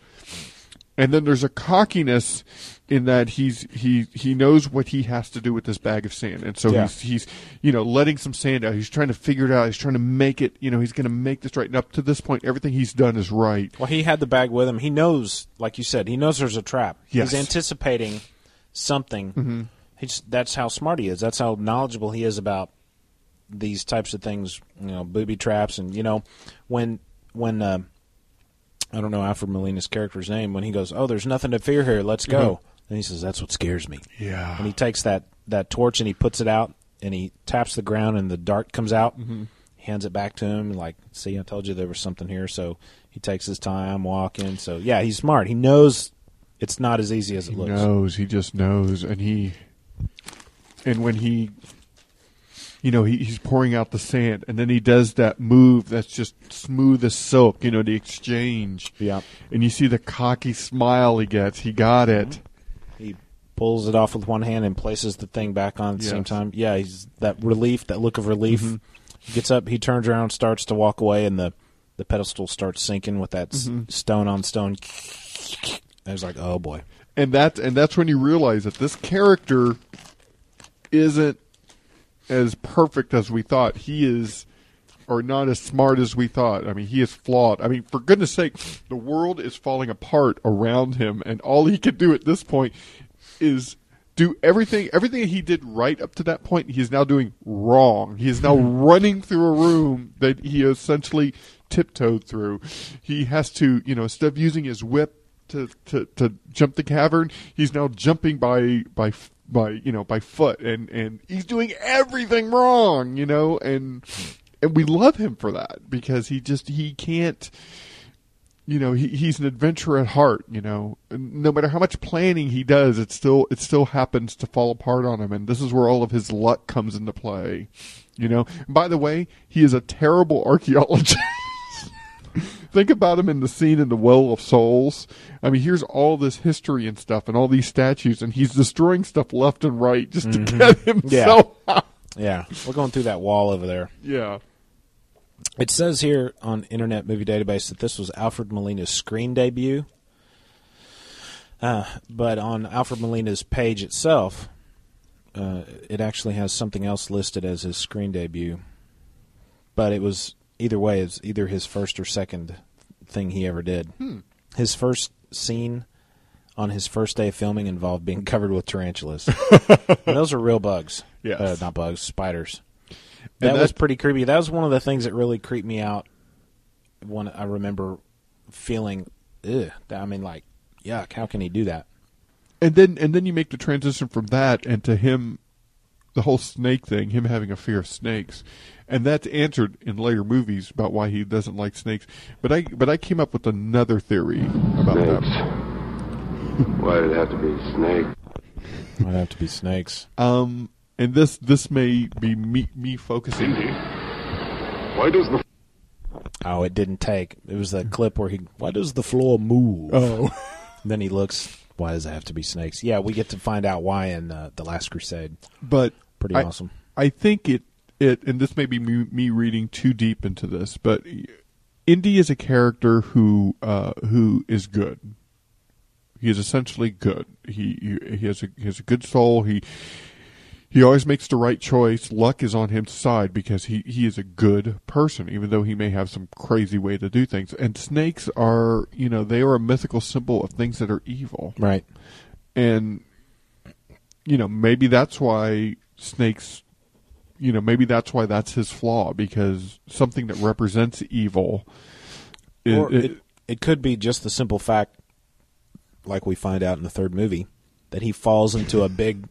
And then there's a cockiness in that he's he he knows what he has to do with this bag of sand, and so Yeah. he's he's you know letting some sand out. He's trying to figure it out. He's trying to make it. You know, he's going to make this right. And up to this point, everything he's done is right. Well, he had the bag with him. He knows, like you said, he knows there's a trap. Yes. He's anticipating something. Mhm. He's that's how smart he is. That's how knowledgeable he is about these types of things. You know, booby traps, and you know, when when uh, I don't know Alfred Molina's character's name when he goes, "Oh, there's nothing to fear here. Let's go." Mhm. And he says, "That's what scares me." Yeah. And he takes that that torch and he puts it out and he taps the ground and the dart comes out. Mhm. Hands it back to him like, "See, I told you there was something here." So he takes his time walking. So yeah, he's smart. He knows it's not as easy as it He looks. knows. He just knows, and he, and when he, you know, he, he's pouring out the sand, and then he does that move that's just smooth as silk. You know, the exchange. Yeah. And you see the cocky smile he gets. He got it. He pulls it off with one hand and places the thing back on at the same time. Yeah, he's that relief, that look of relief. Mhm. He gets up, he turns around, starts to walk away, and the the pedestal starts sinking with that s Mhm. stone on stone. I was like, oh boy. and that's and that's when you realize that this character isn't as perfect as we thought. He is, or not as smart as we thought. I mean, he is flawed. I mean, for goodness sake, the world is falling apart around him, and all he can do at this point is do everything everything he did right up to that point he is now doing wrong he is now mm-hmm. running through a room that he essentially tiptoed through he has to you know instead of using his whip to, to, to jump the cavern he's now jumping by by by you know by foot and and he's doing everything wrong you know and and we love him for that because he just he can't you know he, he's an adventurer at heart you know no matter how much planning he does it still it still happens to fall apart on him and this is where all of his luck comes into play you know. And by the way he is a terrible archaeologist think about him in the scene in the well of souls i mean here's all this history and stuff and all these statues and he's destroying stuff left and right just to get himself out Yeah, we're going through that wall over there. yeah It says here on Internet Movie Database that this was Alfred Molina's screen debut. Uh, but on Alfred Molina's page itself, uh, it actually has something else listed as his screen debut. But it was either way, it's either his first or second thing he ever did. Hmm. His first scene on his first day of filming involved being covered with tarantulas. Those are real bugs. Yes. Uh, not bugs, spiders. And That, was pretty creepy. That was one of the things that really creeped me out. When I remember feeling, ugh. I mean, like, yuck. How can he do that? and then and then you make the transition from that and to him the whole snake thing him having a fear of snakes and that's answered in later movies about why he doesn't like snakes but i but i came up with another theory about that Why did it have to be snake? Might have to be snakes. um and this this may be me me focusing Why does the Oh, it didn't take. It was that clip where he. Why does the floor move? Oh. then he looks. Why does it have to be snakes? Yeah, we get to find out why in uh, the Last Crusade. but Pretty I- awesome. I think it it and this may be me, me reading too deep into this, but Indy is a character who uh, who is good. He is essentially good. He he, he has a he has a good soul. He he always makes the right choice. Luck is on his side because he, he is a good person, even though he may have some crazy way to do things. And snakes are, you know, they are a mythical symbol of things that are evil. Right. And, you know, maybe that's why snakes, you know, maybe that's why that's his flaw because something that represents evil. is- or it, it could be just the simple fact, like we find out in the third movie, that he falls into a big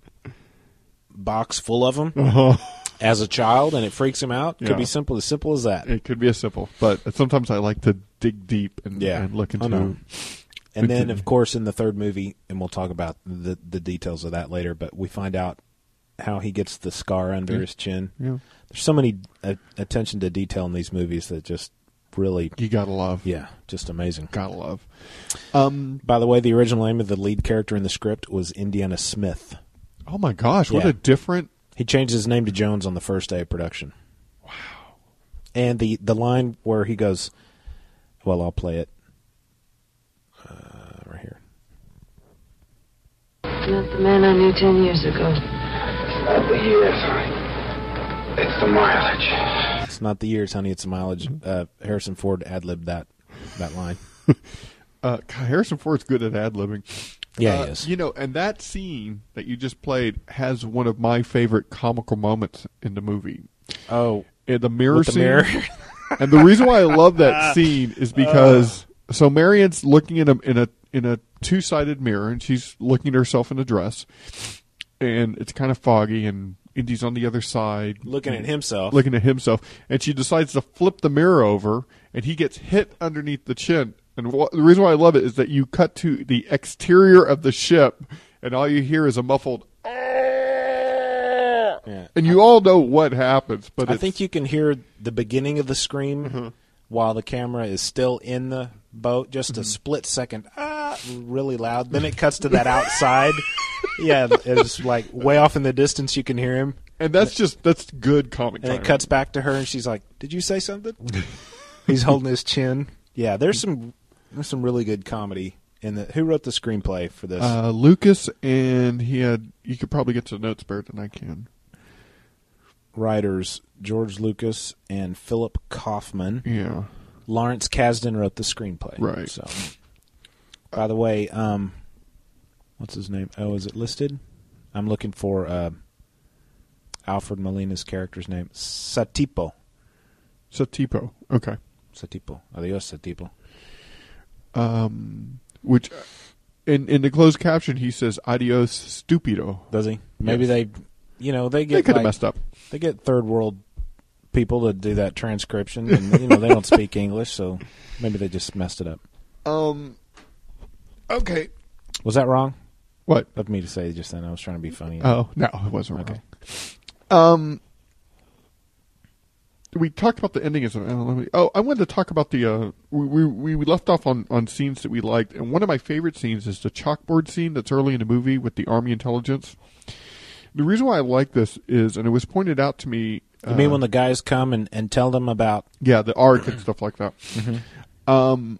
box full of them Uh-huh. as a child, and it freaks him out. Could Yeah. be simple as simple as that. It could be as simple, but sometimes I like to dig deep and, Yeah, and look into. And then, of course, in the third movie, and we'll talk about the the details of that later. But we find out how he gets the scar under Yeah. his chin. Yeah. There's so many uh, attention to detail in these movies that just really you gotta love. Yeah, just amazing. Gotta love. Um, By the way, the original name of the lead character in the script was Indiana Smith. Oh my gosh, what Yeah. a different. He changed his name to Jones on the first day of production. Wow. And the the line where he goes, "Well, I'll play it." Uh, right here. Not the man I knew ten years ago. Not the years, honey. It's the mileage. It's not the years, honey. It's the mileage. Uh, Harrison Ford ad libbed that that line. Uh, Harrison Ford's good at ad libbing. Yeah, uh, he is. You know, and that scene that you just played has one of my favorite comical moments in the movie. Oh, Uh, the mirror with the scene. mirror? and the reason why I love that scene is because so Marion's looking in a in a in a two sided mirror and she's looking at herself in a dress, and it's kind of foggy and. Indy's on the other side, Looking at himself. looking at himself, and she decides to flip the mirror over, and he gets hit underneath the chin. And wh- the reason why I love it is that you cut to the exterior of the ship, and all you hear is a muffled, Yeah. and you all know what happens. But I it's- think you can hear the beginning of the scream Mm-hmm. while the camera is still in the boat, just Mm-hmm. a split second, ah, really loud. Then it cuts to that outside. yeah, it's like way off in the distance. You can hear him, and that's just that's good comic. and it cuts back to her, and she's like, "Did you say something?" He's holding his chin. Yeah, there's some there's some really good comedy in the who wrote the screenplay for this? Uh, Lucas and he had. You could probably get to the notes better than I can. Writers George Lucas and Philip Kaufman. Yeah. Lawrence Kasdan wrote the screenplay. Right. So, by the way, um, what's his name? Oh, is it listed? I'm looking for uh, Alfred Molina's character's name. Satipo. Satipo. Okay. Satipo. Adios, Satipo. Um, which in in the closed caption he says "Adios, stupido." Does he? Maybe Yes. they, you know, they They get could have like- messed up. They get third world people to do that transcription, and you know they don't speak English, so maybe they just messed it up. Um. Okay. Was that wrong? What? Of me to say just then. I was trying to be funny. Oh no, it wasn't Okay. wrong. Um, we talked about the ending. As, uh, let me- oh, I wanted to talk about the. Uh, we, we we left off on on scenes that we liked, and one of my favorite scenes is the chalkboard scene that's early in the movie with the army intelligence. The reason why I like this is, and it was pointed out to me. You mean uh, when the guys come and, and tell them about? yeah, the ark and stuff like that. Mhm. Um,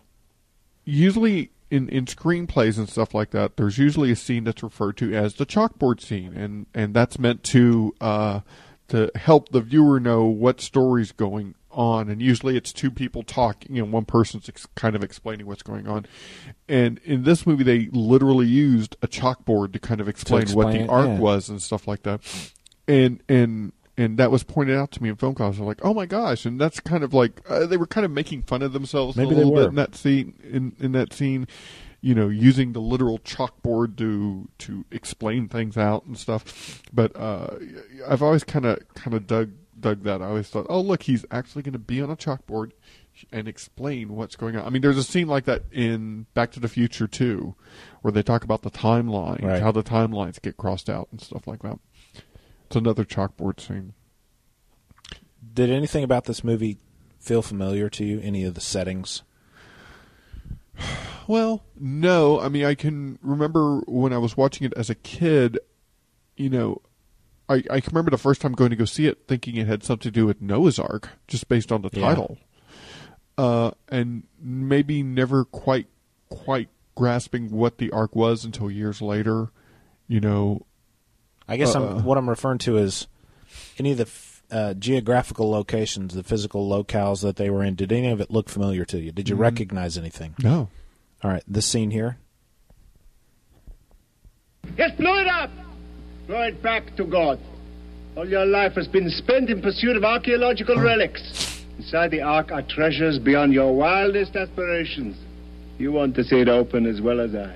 usually in in screenplays and stuff like that, there's usually a scene that's referred to as the chalkboard scene, and and that's meant to uh to help the viewer know what story's going on. And usually it's two people talking, and one person's ex- kind of explaining what's going on. And in this movie, they literally used a chalkboard to kind of explain, what the it, ark yeah. was and stuff like that. And and and that was pointed out to me in phone calls. I was like, "Oh my gosh!" And that's kind of like uh, they were kind of making fun of themselves Maybe a little bit in that scene. In in that scene, you know, using the literal chalkboard to to explain things out and stuff. But uh, I've always kind of kind of dug dug that. I always thought, "Oh, look, he's actually going to be on a chalkboard." And explain what's going on. I mean, there's a scene like that in Back to the Future too, where they talk about the timeline, Right. how the timelines get crossed out and stuff like that. It's another chalkboard scene. Did anything about this movie feel familiar to you? Any of the settings? Well, no. I mean, I can remember when I was watching it as a kid. You know, I I can remember the first time going to go see it, thinking it had something to do with Noah's Ark, just based on the Yeah. title, uh, and maybe never quite quite grasping what the Ark was until years later. You know, I guess Uh, I'm, what I'm referring to is any of the f- uh, geographical locations, the physical locales that they were in. Did any of it look familiar to you? Did you Mm. recognize anything? No. All right, this scene here. Just blow it up! Blow it back to God. All your life has been spent in pursuit of archaeological relics. Inside the ark are treasures beyond your wildest aspirations. You want to see it open as well as I.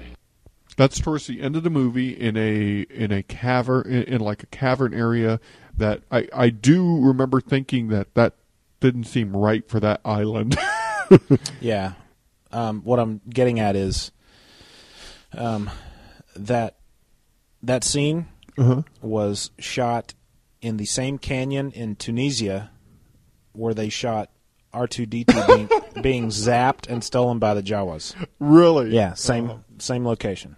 That's towards the end of the movie in a in a cavern in, in like a cavern area that I I do remember thinking that that didn't seem right for that island. Yeah. Um, what I'm getting at is um, that that scene Uh-huh. was shot in the same canyon in Tunisia where they shot R2D2 being, being zapped and stolen by the Jawas. Really? Yeah, same same location.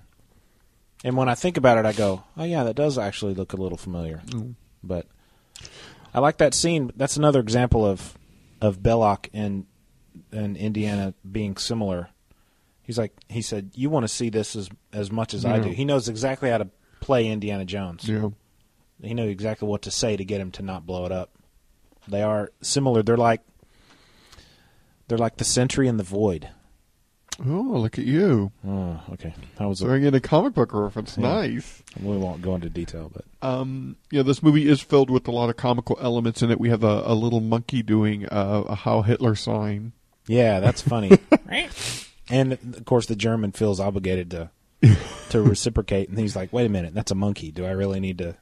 And when I think about it, I go, "Oh yeah, that does actually look a little familiar." Mm. But I like that scene. That's another example of of Belloq and and Indiana being similar. He's like he said, "You want to see this as as much as I do." He knows exactly how to play Indiana Jones. Yeah. He knew exactly what to say to get him to not blow it up. They are similar. They're like they're like the Sentry and the Void. Oh, look at you. Oh, okay. That was a Throwing in a comic book reference. Yeah. Nice. We won't go into detail, but Um, yeah, this movie is filled with a lot of comical elements in it. We have a, a little monkey doing uh, a Heil Hitler sign. yeah, that's funny. and of course, the German feels obligated to to reciprocate, and he's like, "Wait a minute, that's a monkey. Do I really need to?"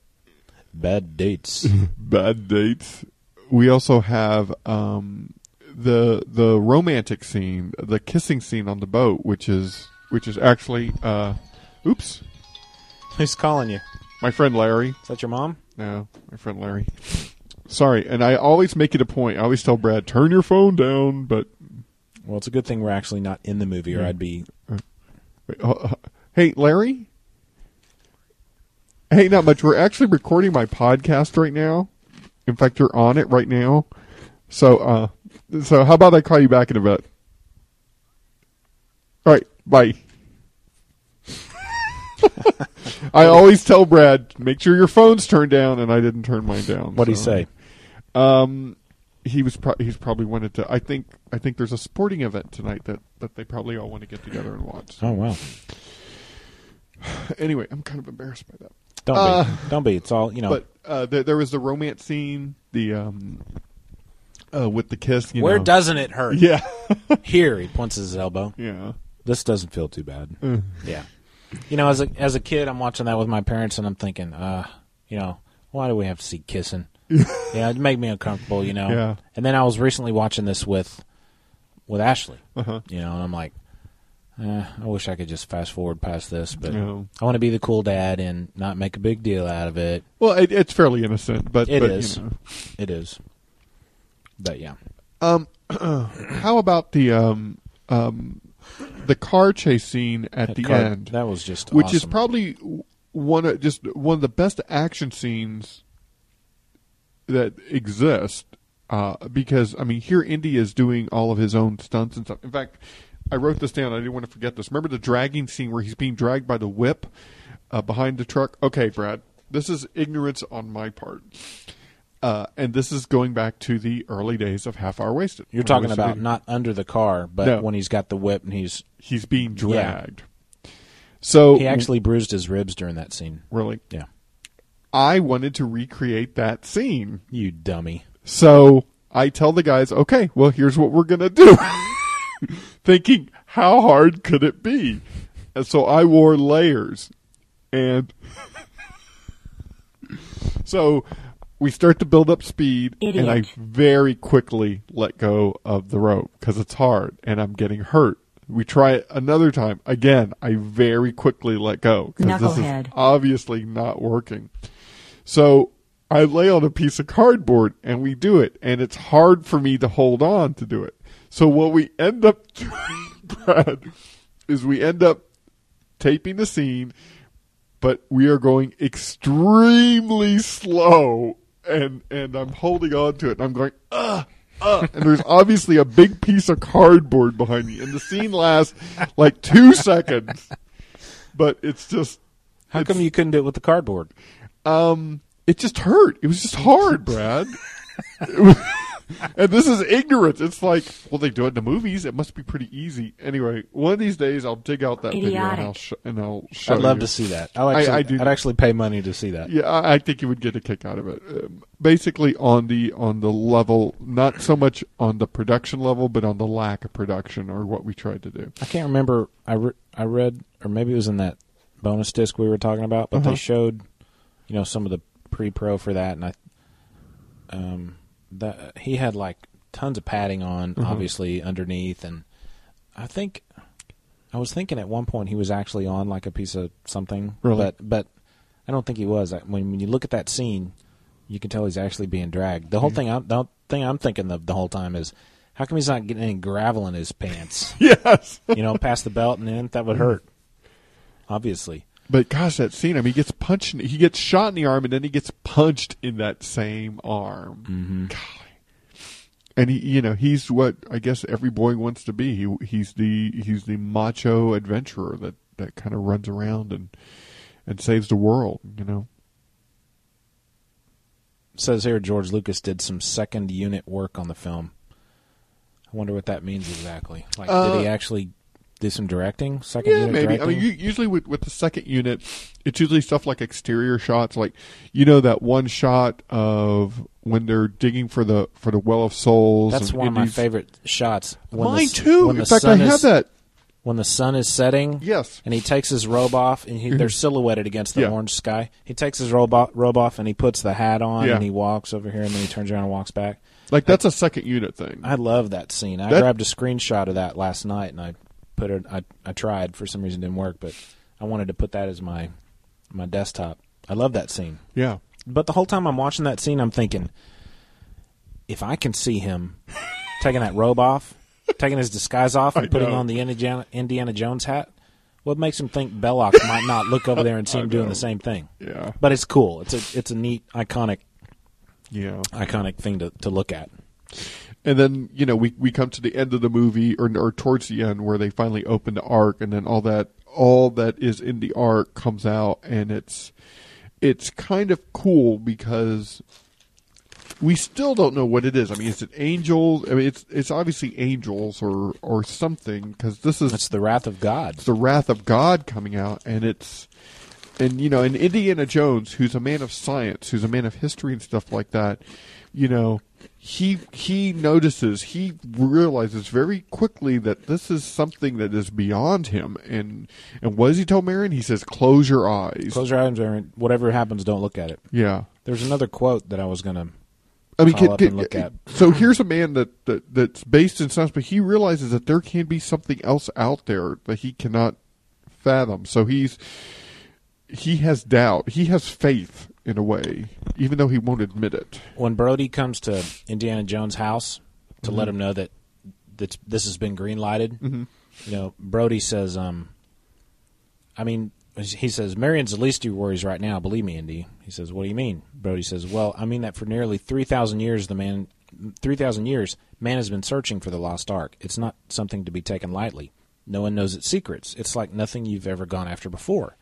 Bad dates. Bad dates. We also have um, the the romantic scene, the kissing scene on the boat, which is which is actually uh, oops, Who's calling you? my friend Larry. Is that your mom? No, my friend Larry. Sorry, and I always make it a point. I always tell Brad, turn your phone down, but Well, it's a good thing we're actually not in the movie, or. I'd be. Wait, uh, uh, hey, Larry. Hey, not much. We're actually recording my podcast right now. In fact, you're on it right now. So, uh, so how about I call you back in a bit? All right, bye. I always tell Brad, make sure your phone's turned down, and I didn't turn mine down. What'd he so. say? Um, he was pro- he's probably wanted to. I think I think there's a sporting event tonight that that they probably all want to get together and watch. Oh wow! Anyway, I'm kind of embarrassed by that. Don't Uh, be. Don't be. It's all you know. But uh, there, there was the romance scene, the um, uh, with the kiss. You Where know. doesn't it hurt? Yeah. Here, he points his elbow. Yeah. This doesn't feel too bad. Mm. Yeah. You know, as a as a kid, I'm watching that with my parents, and I'm thinking, uh, you know, why do we have to see kissing? yeah, it made me uncomfortable. You know. Yeah. And then I was recently watching this with with Ashley. Uh-huh. You know, and I'm like, eh, I wish I could just fast forward past this, but Yeah. I want to be the cool dad and not make a big deal out of it. Well, it, it's fairly innocent, but It but, is. You know. It is. But yeah. Um, how about the um um the car chase scene at That the car- end? that was just which is probably one of just one of the best action scenes that exist. Uh, because I mean, here Indy is doing all of his own stunts and stuff. In fact, I wrote this down. I didn't want to forget this. Remember the dragging scene where he's being dragged by the whip uh, behind the truck? Okay, Brad, this is ignorance on my part. Uh, and this is going back to the early days of Half Hour Wasted. You're talking about not under the car, but No. when he's got the whip and he's he's being Yeah. dragged. So he actually bruised his ribs during that scene. really, Yeah. I wanted to recreate that scene. You dummy. So I tell the guys, okay, well, here's what we're gonna do. Thinking, how hard could it be? And so I wore layers, and so we start to build up speed, and I very quickly let go of the rope because it's hard, and I'm getting hurt. We try it another time. Again, I very quickly let go because this is obviously not working. So I lay on a piece of cardboard and we do it, and it's hard for me to hold on to do it. So what we end up doing, Brad, is we end up taping the scene, but we are going extremely slow, and and I'm holding on to it, and I'm going, ah. Uh, and there's obviously a big piece of cardboard behind me, and the scene lasts like two seconds. But it's just How come you couldn't do it with the cardboard? um, it just hurt. It was just hard, Brad. It was- and this is ignorance. It's like, well, they do it in the movies. It must be pretty easy. Anyway, one of these days I'll dig out that video and I'll, sh- and I'll show I'd love you. to see that. I'll actually, I, I, I do. would actually pay money to see that. Yeah, I, I think you would get a kick out of it. Um, basically, on the on the level, not so much on the production level, but on the lack of production or what we tried to do. I can't remember. I, re- I read, or maybe it was in that bonus disc we were talking about, but Uh-huh. they showed, you know, some of the pre-pro for that, and I, um, that he had like tons of padding on, Uh-huh. obviously underneath, and I think I was thinking at one point he was actually on like a piece of something, Really? but but I don't think he was. I- When when you look at that scene, you can tell he's actually being dragged. The whole Mm-hmm. thing, I'm, the thing I'm thinking of the whole time is. How come he's not getting any gravel in his pants? Yes. you know, past the belt and in, that would hurt. Obviously. But gosh, that scene! I mean, he gets punched. in- He gets shot in the arm, and then he gets punched in that same arm. Mm-hmm. And he, you know, he's what I guess every boy wants to be. He, he's the he's the macho adventurer that that kind of runs around and and saves the world. You know. says here George Lucas did some second unit work on the film. I wonder what that means exactly. Like, Uh, did he actually do some directing? Second Yeah, unit maybe. directing? I mean, u- usually with with the second unit, it's usually stuff like exterior shots, like you know that one shot of when they're digging for the for the well of souls. That's one of my favorite shots. When Mine the, too. When In fact, I sun have is, that. When the sun is setting, Yes. and he takes his robe off, and he, they're mm-hmm. silhouetted against the Yeah. orange sky. He takes his robe off, robe off, and he puts the hat on, Yeah. and he walks over here, and then he turns around and walks back. Like that's a second unit thing. I love that scene. I That- grabbed a screenshot of that last night, and I put it. I I tried for some reason didn't work, but I wanted to put that as my my desktop. I love that scene. Yeah. But the whole time I'm watching that scene, I'm thinking, if I can see him taking that robe off, taking his disguise off, and putting on the Indiana, Indiana Jones hat, what makes him think Belloq might not look over there and see him doing the same thing? Yeah. But it's cool. It's a it's a neat, iconic, Yeah. iconic thing to, to look at. And then you know we we come to the end of the movie or or towards the end where they finally open the ark and then all that all that is in the ark comes out, and it's it's kind of cool because we still don't know what it is. I mean, is it angels? I mean, it's it's obviously angels or or something because this is it's the wrath of God. It's the wrath of God coming out, and it's and you know, and Indiana Jones, who's a man of science, who's a man of history and stuff like that, you know, he he notices, he realizes very quickly that this is something that is beyond him. And and what does he tell Marion? He says, "Close your eyes." Close your eyes, Aaron. Whatever happens, don't look at it. Yeah. There's another quote that I was going to I mean, can, can- at. so here's a man that, that that's based in science, but he realizes that there can be something else out there that he cannot fathom. So he's he has doubt. He has faith in a way, even though he won't admit it. when Brody comes to Indiana Jones' house to let Mhm. him know that that this has been green lighted, Mhm. you know, Brody says, um, I mean, he says, Marion's the least of your worries right now. Believe me, Indy. He says, What do you mean? Brody says, Well, I mean that for nearly three thousand years, the man, three thousand years, man has been searching for the lost ark. It's not something to be taken lightly. No one knows its secrets. It's like nothing you've ever gone after before.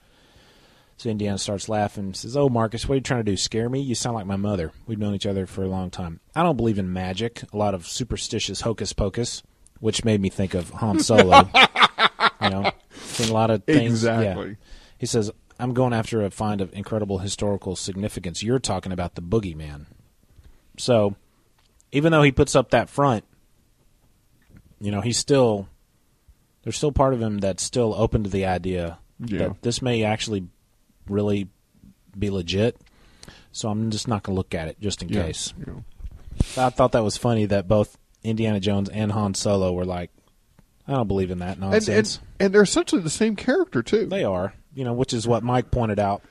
So Indiana starts laughing and says, Oh, Marcus, what are you trying to do? Scare me? You sound like my mother. We've known each other for a long time. I don't believe in magic, a lot of superstitious hocus pocus, which made me think of Han Solo. you know, a lot of things. yeah. Exactly. He says, I'm going after a find of incredible historical significance. You're talking about the boogeyman. So, even though he puts up that front, you know, he's still, there's still part of him that's still open to the idea Yeah. that this may actually really be legit. So I'm just not going to look at it just in Yeah, case. yeah. I thought that was funny that both Indiana Jones and Han Solo were like, I don't believe in that And, nonsense. and and they're essentially the same character too. They are, you know, which is what Mike pointed out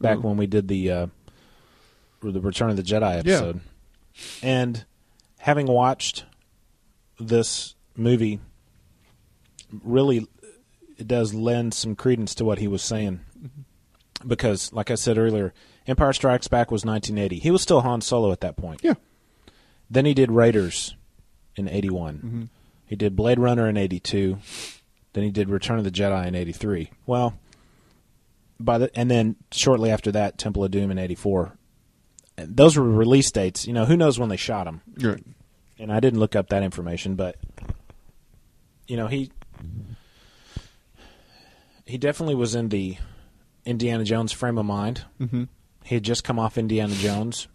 back Mm. when we did the uh, the Return of the Jedi episode. And having watched this movie, really, it does lend some credence to what he was saying, because, like I said earlier, Empire Strikes Back was 1980. He was still Han Solo at that point. Yeah. Then he did Raiders in 81. Mhm. He did Blade Runner in 82. Then he did Return of the Jedi in 83. Well, by the and then shortly after that, Temple of Doom in 84. And those were release dates. You know, who knows when they shot him? Right. And I didn't look up that information, but you know, he he definitely was in the Indiana Jones frame of mind. Mhm. He had just come off Indiana Jones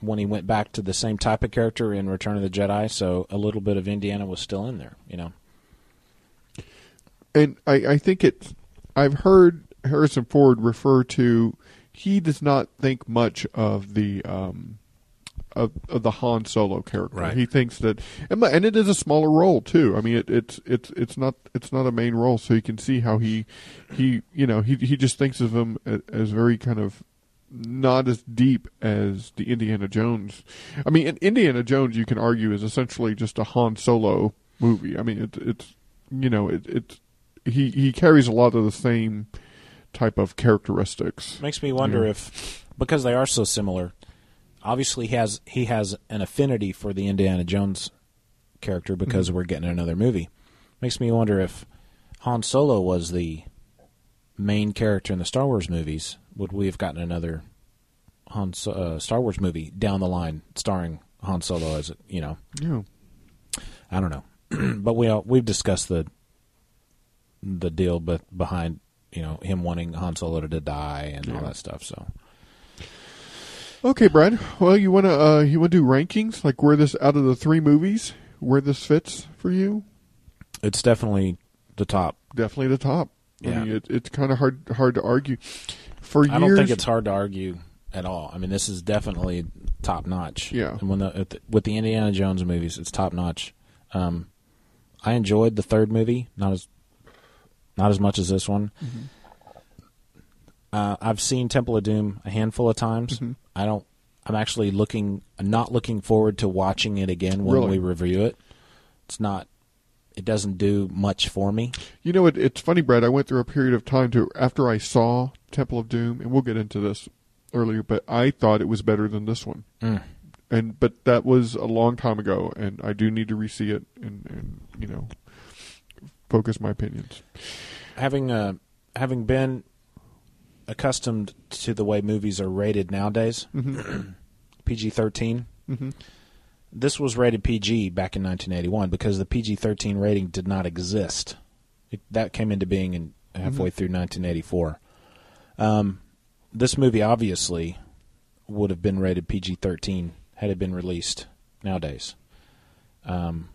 when he went back to the same type of character in Return of the Jedi, so a little bit of Indiana was still in there, you know. and I, I think it. I've heard Harrison Ford refer to. He does not think much of the um, of, of the Han Solo character. Right. He thinks that, and, and it is a smaller role too. I mean, it, it's it's it's not it's not a main role, so you can see how he he you know he he just thinks of him as, as very kind of not as deep as the Indiana Jones. I mean, in Indiana Jones, you can argue is essentially just a Han Solo movie. I mean, it, it's you know it, it's he he carries a lot of the same type of characteristics. Makes me wonder if because they are so similar, obviously he has he has an affinity for the Indiana Jones character because Mhm. we're getting another movie. Makes me wonder if Han Solo was the main character in the Star Wars movies, would we have gotten another Han So- uh, Star Wars movie down the line starring Han Solo as you know? Yeah. I don't know, but we all, we've discussed the the deal, but behind you know him wanting Han Solo to die and all that stuff. So Okay, Brad. Well, you want to uh, you want to do rankings like where this out of the three movies where this fits for you? it's definitely the top. Definitely the top. Yeah. I mean, it, it's kind of hard hard to argue. For years, I don't think it's hard to argue at all. I mean, this is definitely top notch. Yeah. and when the, with the Indiana Jones movies, it's top notch. Um, I enjoyed the third movie, not as not as much as this one. Mm-hmm. Uh, I've seen Temple of Doom a handful of times. Mhm. I don't. I'm actually looking, not looking forward to watching it again when Really? we review it. It's not. It doesn't do much for me. You know, it, it's funny, Brad. I went through a period of time to after I saw Temple of Doom, and we'll get into this earlier, but I thought it was better than this one. Mm. And but that was a long time ago, and I do need to re-see it and, and you know focus my opinions. having uh, having been accustomed to the way movies are rated nowadays, Mhm. PG 13. Mhm. This was rated PG back in 1981 because the PG 13 rating did not exist. It, that came into being in halfway Mhm. through 1984. Um, this movie obviously would have been rated PG 13 had it been released nowadays. Um,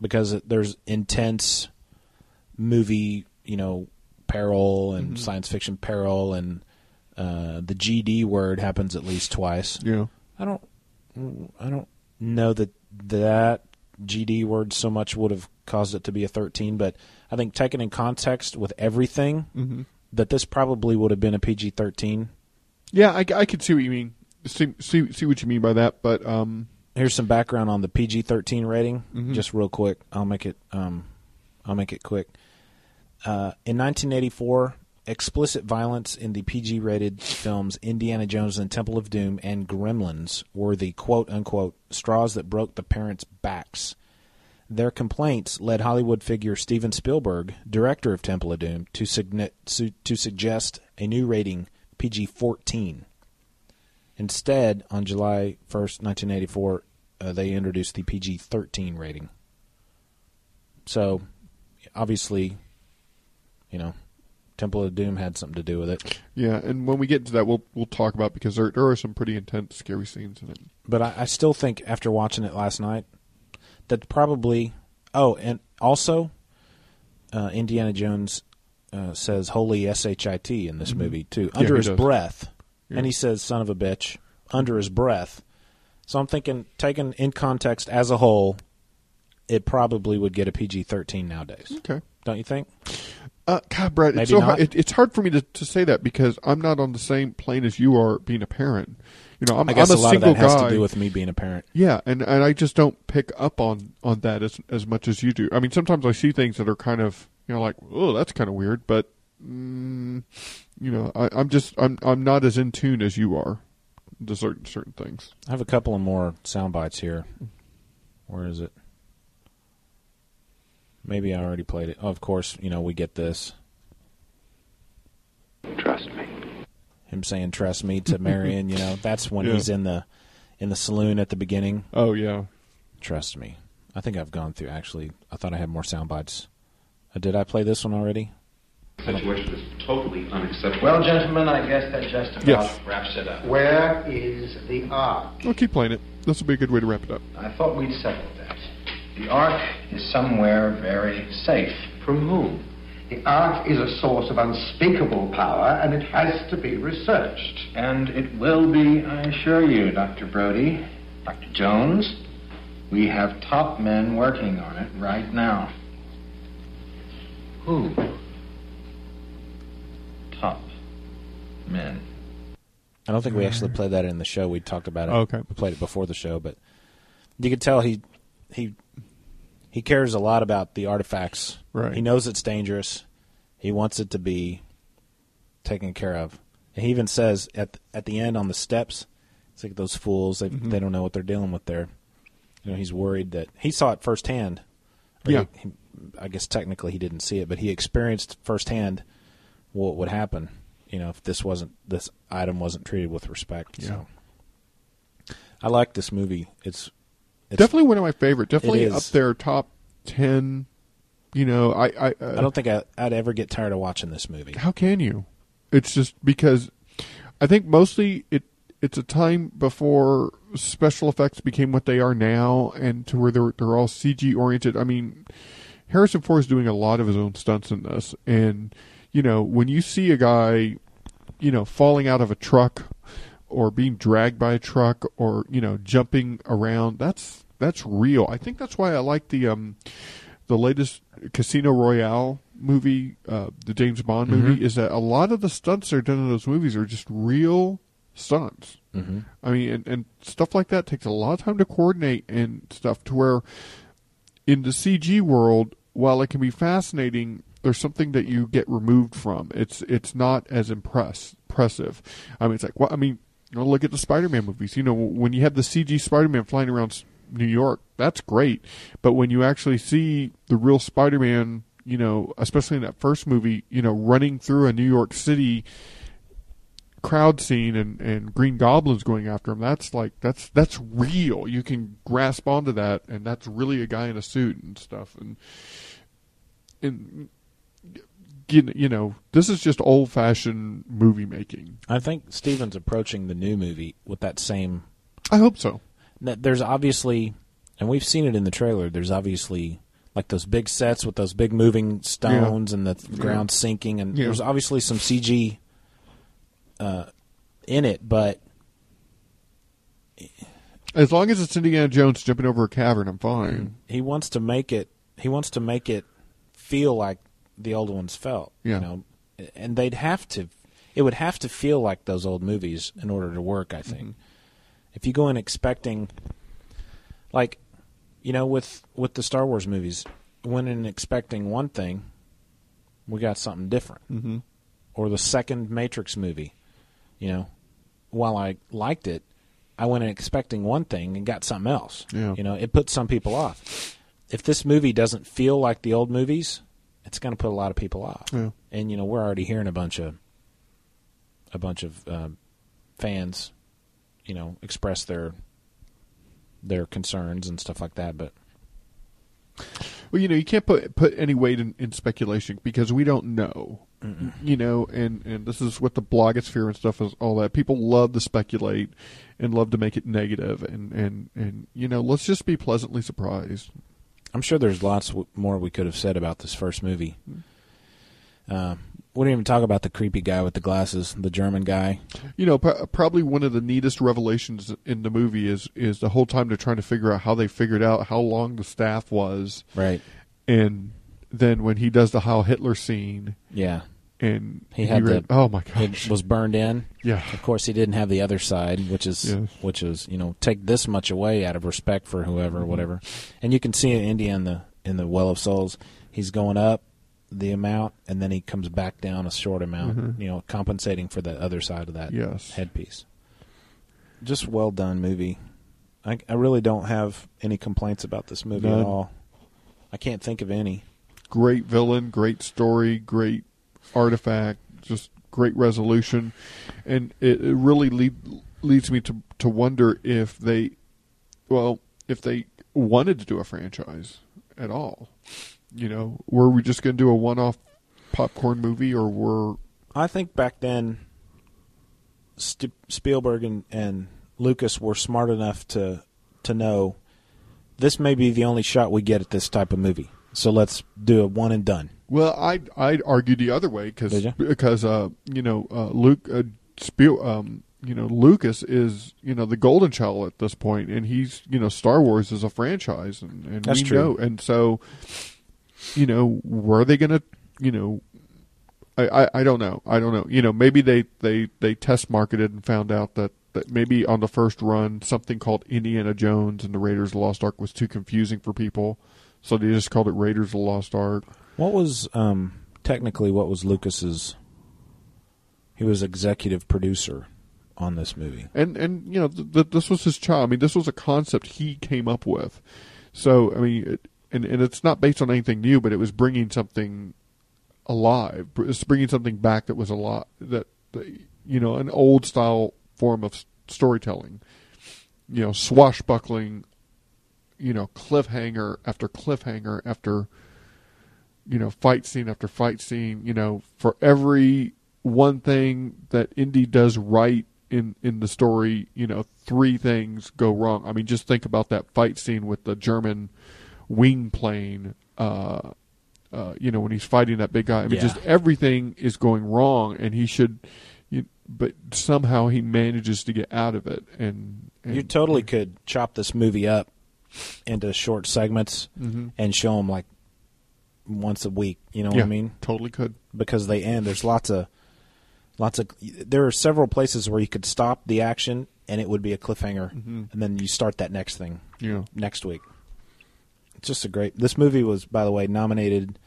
because there's intense movie, you know, peril and Mhm. science fiction peril, and uh, the GD word happens at least twice. Yeah. I don't, I don't know that that GD word so much would have caused it to be a 13, but I think taken in context with everything, Mhm. that this probably would have been a PG 13. Yeah, I, I could see what you mean. See, see, see what you mean by that, but um, Here's some background on the PG thirteen rating, Mhm. just real quick. I'll make it. Um, I'll make it quick. Uh, in 1984, explicit violence in the PG rated films Indiana Jones and Temple of Doom and Gremlins were the quote unquote straws that broke the parents' backs. Their complaints led Hollywood figure Steven Spielberg, director of Temple of Doom, to, su- to suggest a new rating PG 14. Instead, on July 1st, 1984, uh, they introduced the PG 13 rating. So, obviously, you know, Temple of Doom had something to do with it. yeah. And when we get into that, we'll we'll talk about because there there are some pretty intense, scary scenes in it. But I, I still think, after watching it last night, that probably. Oh, and also, uh, Indiana Jones uh, says "Holy shit" in this Mhm. movie too, Yeah, under his does. breath, Yeah. and he says "son of a bitch" under his breath. So I'm thinking, taken in context as a whole, it probably would get a PG-13 nowadays. Okay. don't you think? Uh, God, Brad, Maybe it's so hard, it, it's hard for me to, to say that because I'm not on the same plane as you are being a parent. You know, I'm, I guess I'm a, a lot of single that has to do with me being a parent. Yeah, and, and I just don't pick up on, on that as as much as you do. I mean, sometimes I see things that are kind of you know like oh that's kind of weird, but mm, you know I, I'm just I'm I'm not as in tune as you are to certain certain things. I have a couple of more sound bites here. Where is it? Maybe I already played it. Oh, of course, you know, we get this. Trust me. Him saying trust me to Marion, you know, that's when Yeah. he's in the in the saloon at the beginning. Oh yeah, Trust me. I think I've gone through actually. I thought I had more sound bites. Uh, did I play this one already? Situation is totally unacceptable. Well, gentlemen, I guess that just about Yes. wraps it up. Where is the Ark? I'll keep playing it. This will be a good way to wrap it up. I thought we'd settled that. The Ark is somewhere very safe. From whom? The Ark is a source of unspeakable power, and it has to be researched. And it will be, I assure you, Dr. Brody. Dr. Jones, we have top men working on it right now. Who? Top men. I don't think we actually played that in the show. We talked about it. Oh, okay. We played it before the show, but you could tell he he he cares a lot about the artifacts. Right. He knows it's dangerous. He wants it to be taken care of. And he even says at at the end on the steps, it's like those fools. They Mhm. they don't know what they're dealing with there. You know, he's worried that he saw it firsthand. Yeah. he- he- I guess technically he didn't see it, but he experienced firsthand what would happen. You know, if this wasn't this item wasn't treated with respect. So. I like this movie. It's, it's Definitely one of my favorite. Definitely up there, top ten. You know, I I, uh, I don't think I, I'd ever get tired of watching this movie. How can you? It's just because I think mostly it it's a time before special effects became what they are now, and to where they're they're all CG oriented. I mean, Harrison Ford is doing a lot of his own stunts in this, and you know when you see a guy, you know, falling out of a truck or being dragged by a truck or you know jumping around, that's that's real. I think that's why I like the um the latest Casino Royale movie, uh, the James Bond movie, Mhm. is that a lot of the stunts that are done in those movies are just real stunts. Mhm. I mean, and, and stuff like that takes a lot of time to coordinate and stuff to where in the CG world, while it can be fascinating, there's something that you get removed from. It's it's not as impress impressive. I mean, it's like well, I mean, you know, look at the Spider-Man movies. You know, when you have the CG Spider-Man flying around New York, that's great. But when you actually see the real Spider-Man, you know, especially in that first movie, you know, running through a New York City crowd scene and, and Green Goblin's going after him. That's like that's that's real. You can grasp onto that, and that's really a guy in a suit and stuff. And and you you know, this is just old fashioned movie making. I think Steven's approaching the new movie with that same. I hope so. That there's obviously, and we've seen it in the trailer. There's obviously like those big sets with those big moving stones and the Yeah. ground sinking, and Yeah. there's obviously some CG uh, in it, but As long as it's Indiana Jones jumping over a cavern, I'm fine. he wants to make it. He wants to make it feel like the old ones felt. Yeah. You know, and they'd have to. It would have to feel like those old movies in order to work. I think. If you go in expecting, like, you know, with with the Star Wars movies, went in expecting one thing, we got something different. Mhm. Or the second Matrix movie, you know, while I liked it, I went in expecting one thing and got something else. Yeah. You know, it put some people off. If this movie doesn't feel like the old movies, it's going to put a lot of people off. Yeah. And you know, we're already hearing a bunch of a bunch of um, fans, you know, express their their concerns and stuff like that. But Well, you know, you can't put put any weight in, in speculation because we don't know. You know, and and this is what the blogosphere and stuff is all that. People love to speculate and love to make it negative, and and and you know, let's just be pleasantly surprised. I'm sure there's lots more we could have said about this first movie. Uh, we didn't even talk about the creepy guy with the glasses, the German guy. You know, pr- probably one of the neatest revelations in the movie is is the whole time they're trying to figure out how they figured out how long the staff was, Right. And then when he does the Heil Hitler scene, Yeah. and He had read- the oh my it was burned in. Yeah. Of course, he didn't have the other side, which is Yes. which is you know take this much away out of respect for whoever, Mm-hmm. whatever. And you can see in India in the in the Well of Souls, he's going up the amount, and then he comes back down a short amount. Mhm. You know, compensating for the other side of that Yes. headpiece. Just well done movie. I, I really don't have any complaints about this movie None. at all. I can't think of any. great villain, great story, great artifact, just great resolution, and it, it really lead, leads me to to wonder if they, well, if they wanted to do a franchise at all. You know, were we just going to do a one-off popcorn movie, or were I think back then, St- Spielberg and, and Lucas were smart enough to to know this may be the only shot we get at this type of movie. So let's do a one and done. Well, I'd I'd argue the other way because because uh you know uh, Luke uh, Spiel um you know Lucas is you know the golden child at this point, and he's you know Star Wars is a franchise, and, and That's we true. know, and so you know were they gonna you know. I, I, I don't know. I don't know. You know, maybe they, they, they test marketed and found out that, that maybe on the first run something called Indiana Jones and the Raiders of the Lost Ark was too confusing for people, so they just called it Raiders of the Lost Ark. What was um, technically what was Lucas's? He was executive producer on this movie. and and you know th- th- this was his child. I mean, this was a concept he came up with. So I mean, it, and and it's not based on anything new, but it was bringing something alive. It's bringing something back that was a lot that you know an old style form of storytelling. You know, swashbuckling. You know, cliffhanger after cliffhanger after. You know, fight scene after fight scene. You know, for every one thing that Indy does right in in the story, you know, three things go wrong. I mean, just think about that fight scene with the German wing plane. Uh, uh, you know, when he's fighting that big guy. I mean, Yeah. just everything is going wrong, and he should. You, but somehow he manages to get out of it, and, and You totally could chop this movie up into short segments Mhm. and show them like once a week. You know what I mean? totally could. because they end. There's lots of lots of. There are several places where you could stop the action and it would be a cliffhanger, Mhm. and then you start that next thing. Yeah. next week. Just a great. This movie was, by the way, nominated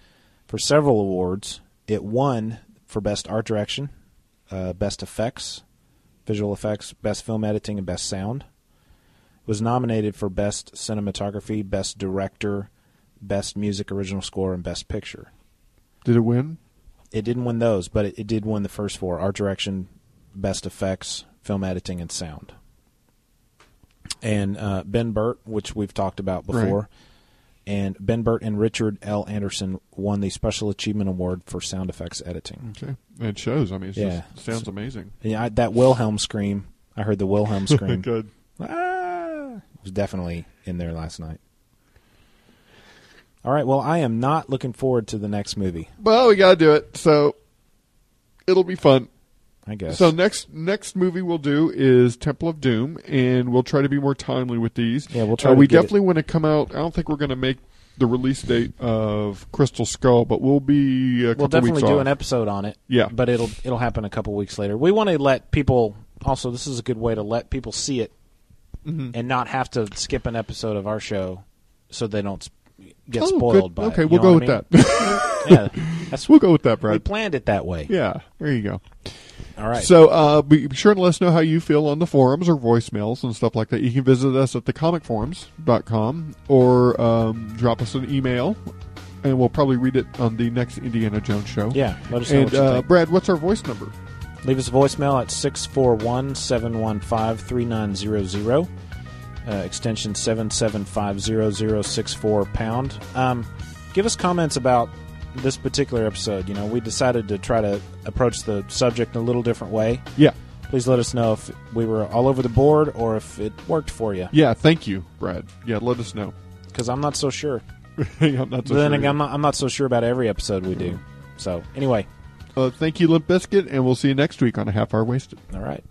for several awards. It won for best art direction, uh, best effects, visual effects, best film editing, and best sound. It was nominated for best cinematography, best director, best music original score, and best picture. Did it win? It didn't win those, but it, it did win the first four: art direction, best effects, film editing, and sound. And uh, Ben Burtt, which we've talked about before, Right. And Ben Burtt and Richard L. Anderson won the Special Achievement Award for sound effects editing. Okay, it shows. I mean, it's Yeah. just, sounds amazing. Yeah, I, that Wilhelm scream. I heard the Wilhelm scream. Good. Ah, was definitely in there last night. All right. Well, I am not looking forward to the next movie. Well, we got to do it. So it'll be fun. I guess. So next next movie we'll do is Temple of Doom, and we'll try to be more timely with these. Yeah, we'll try Uh, to we it- definitely want to come out. I don't think we're going to make the release date of Crystal Skull, but we'll be a we'll definitely do off. an episode on it. Yeah. but it'll it'll happen a couple weeks later. We want to let people. Also, this is a good way to let people see it Mhm. and not have to skip an episode of our show, so they don't get Oh, spoiled good. by. Okay, You we'll go with I that. yeah, that's we'll go with that, bro. we planned it that way. Yeah, there you go. All right. So uh, be be sure to let us know how you feel on the forums or voicemails and stuff like that. You can visit us at thecomicforums.com or um, drop us an email, and we'll probably read it on the next Indiana Jones show. Yeah, let us know And what uh. Brad, what's our voice number? Leave us a voicemail at 641 715 3900, uh, extension 7750064 pound. Um, give us comments about this particular episode. You know, we decided to try to approach the subject in a little different way. Yeah. Please let us know if we were all over the board or if it worked for you. Yeah, thank you, Brad. Yeah, let us know. Because I'm not so sure. I'm not so then sure again, I'm not, I'm not so sure about every episode we do. So, anyway, Uh, thank you, Limp Biscuit, and we'll see you next week on a half hour wasted. all right.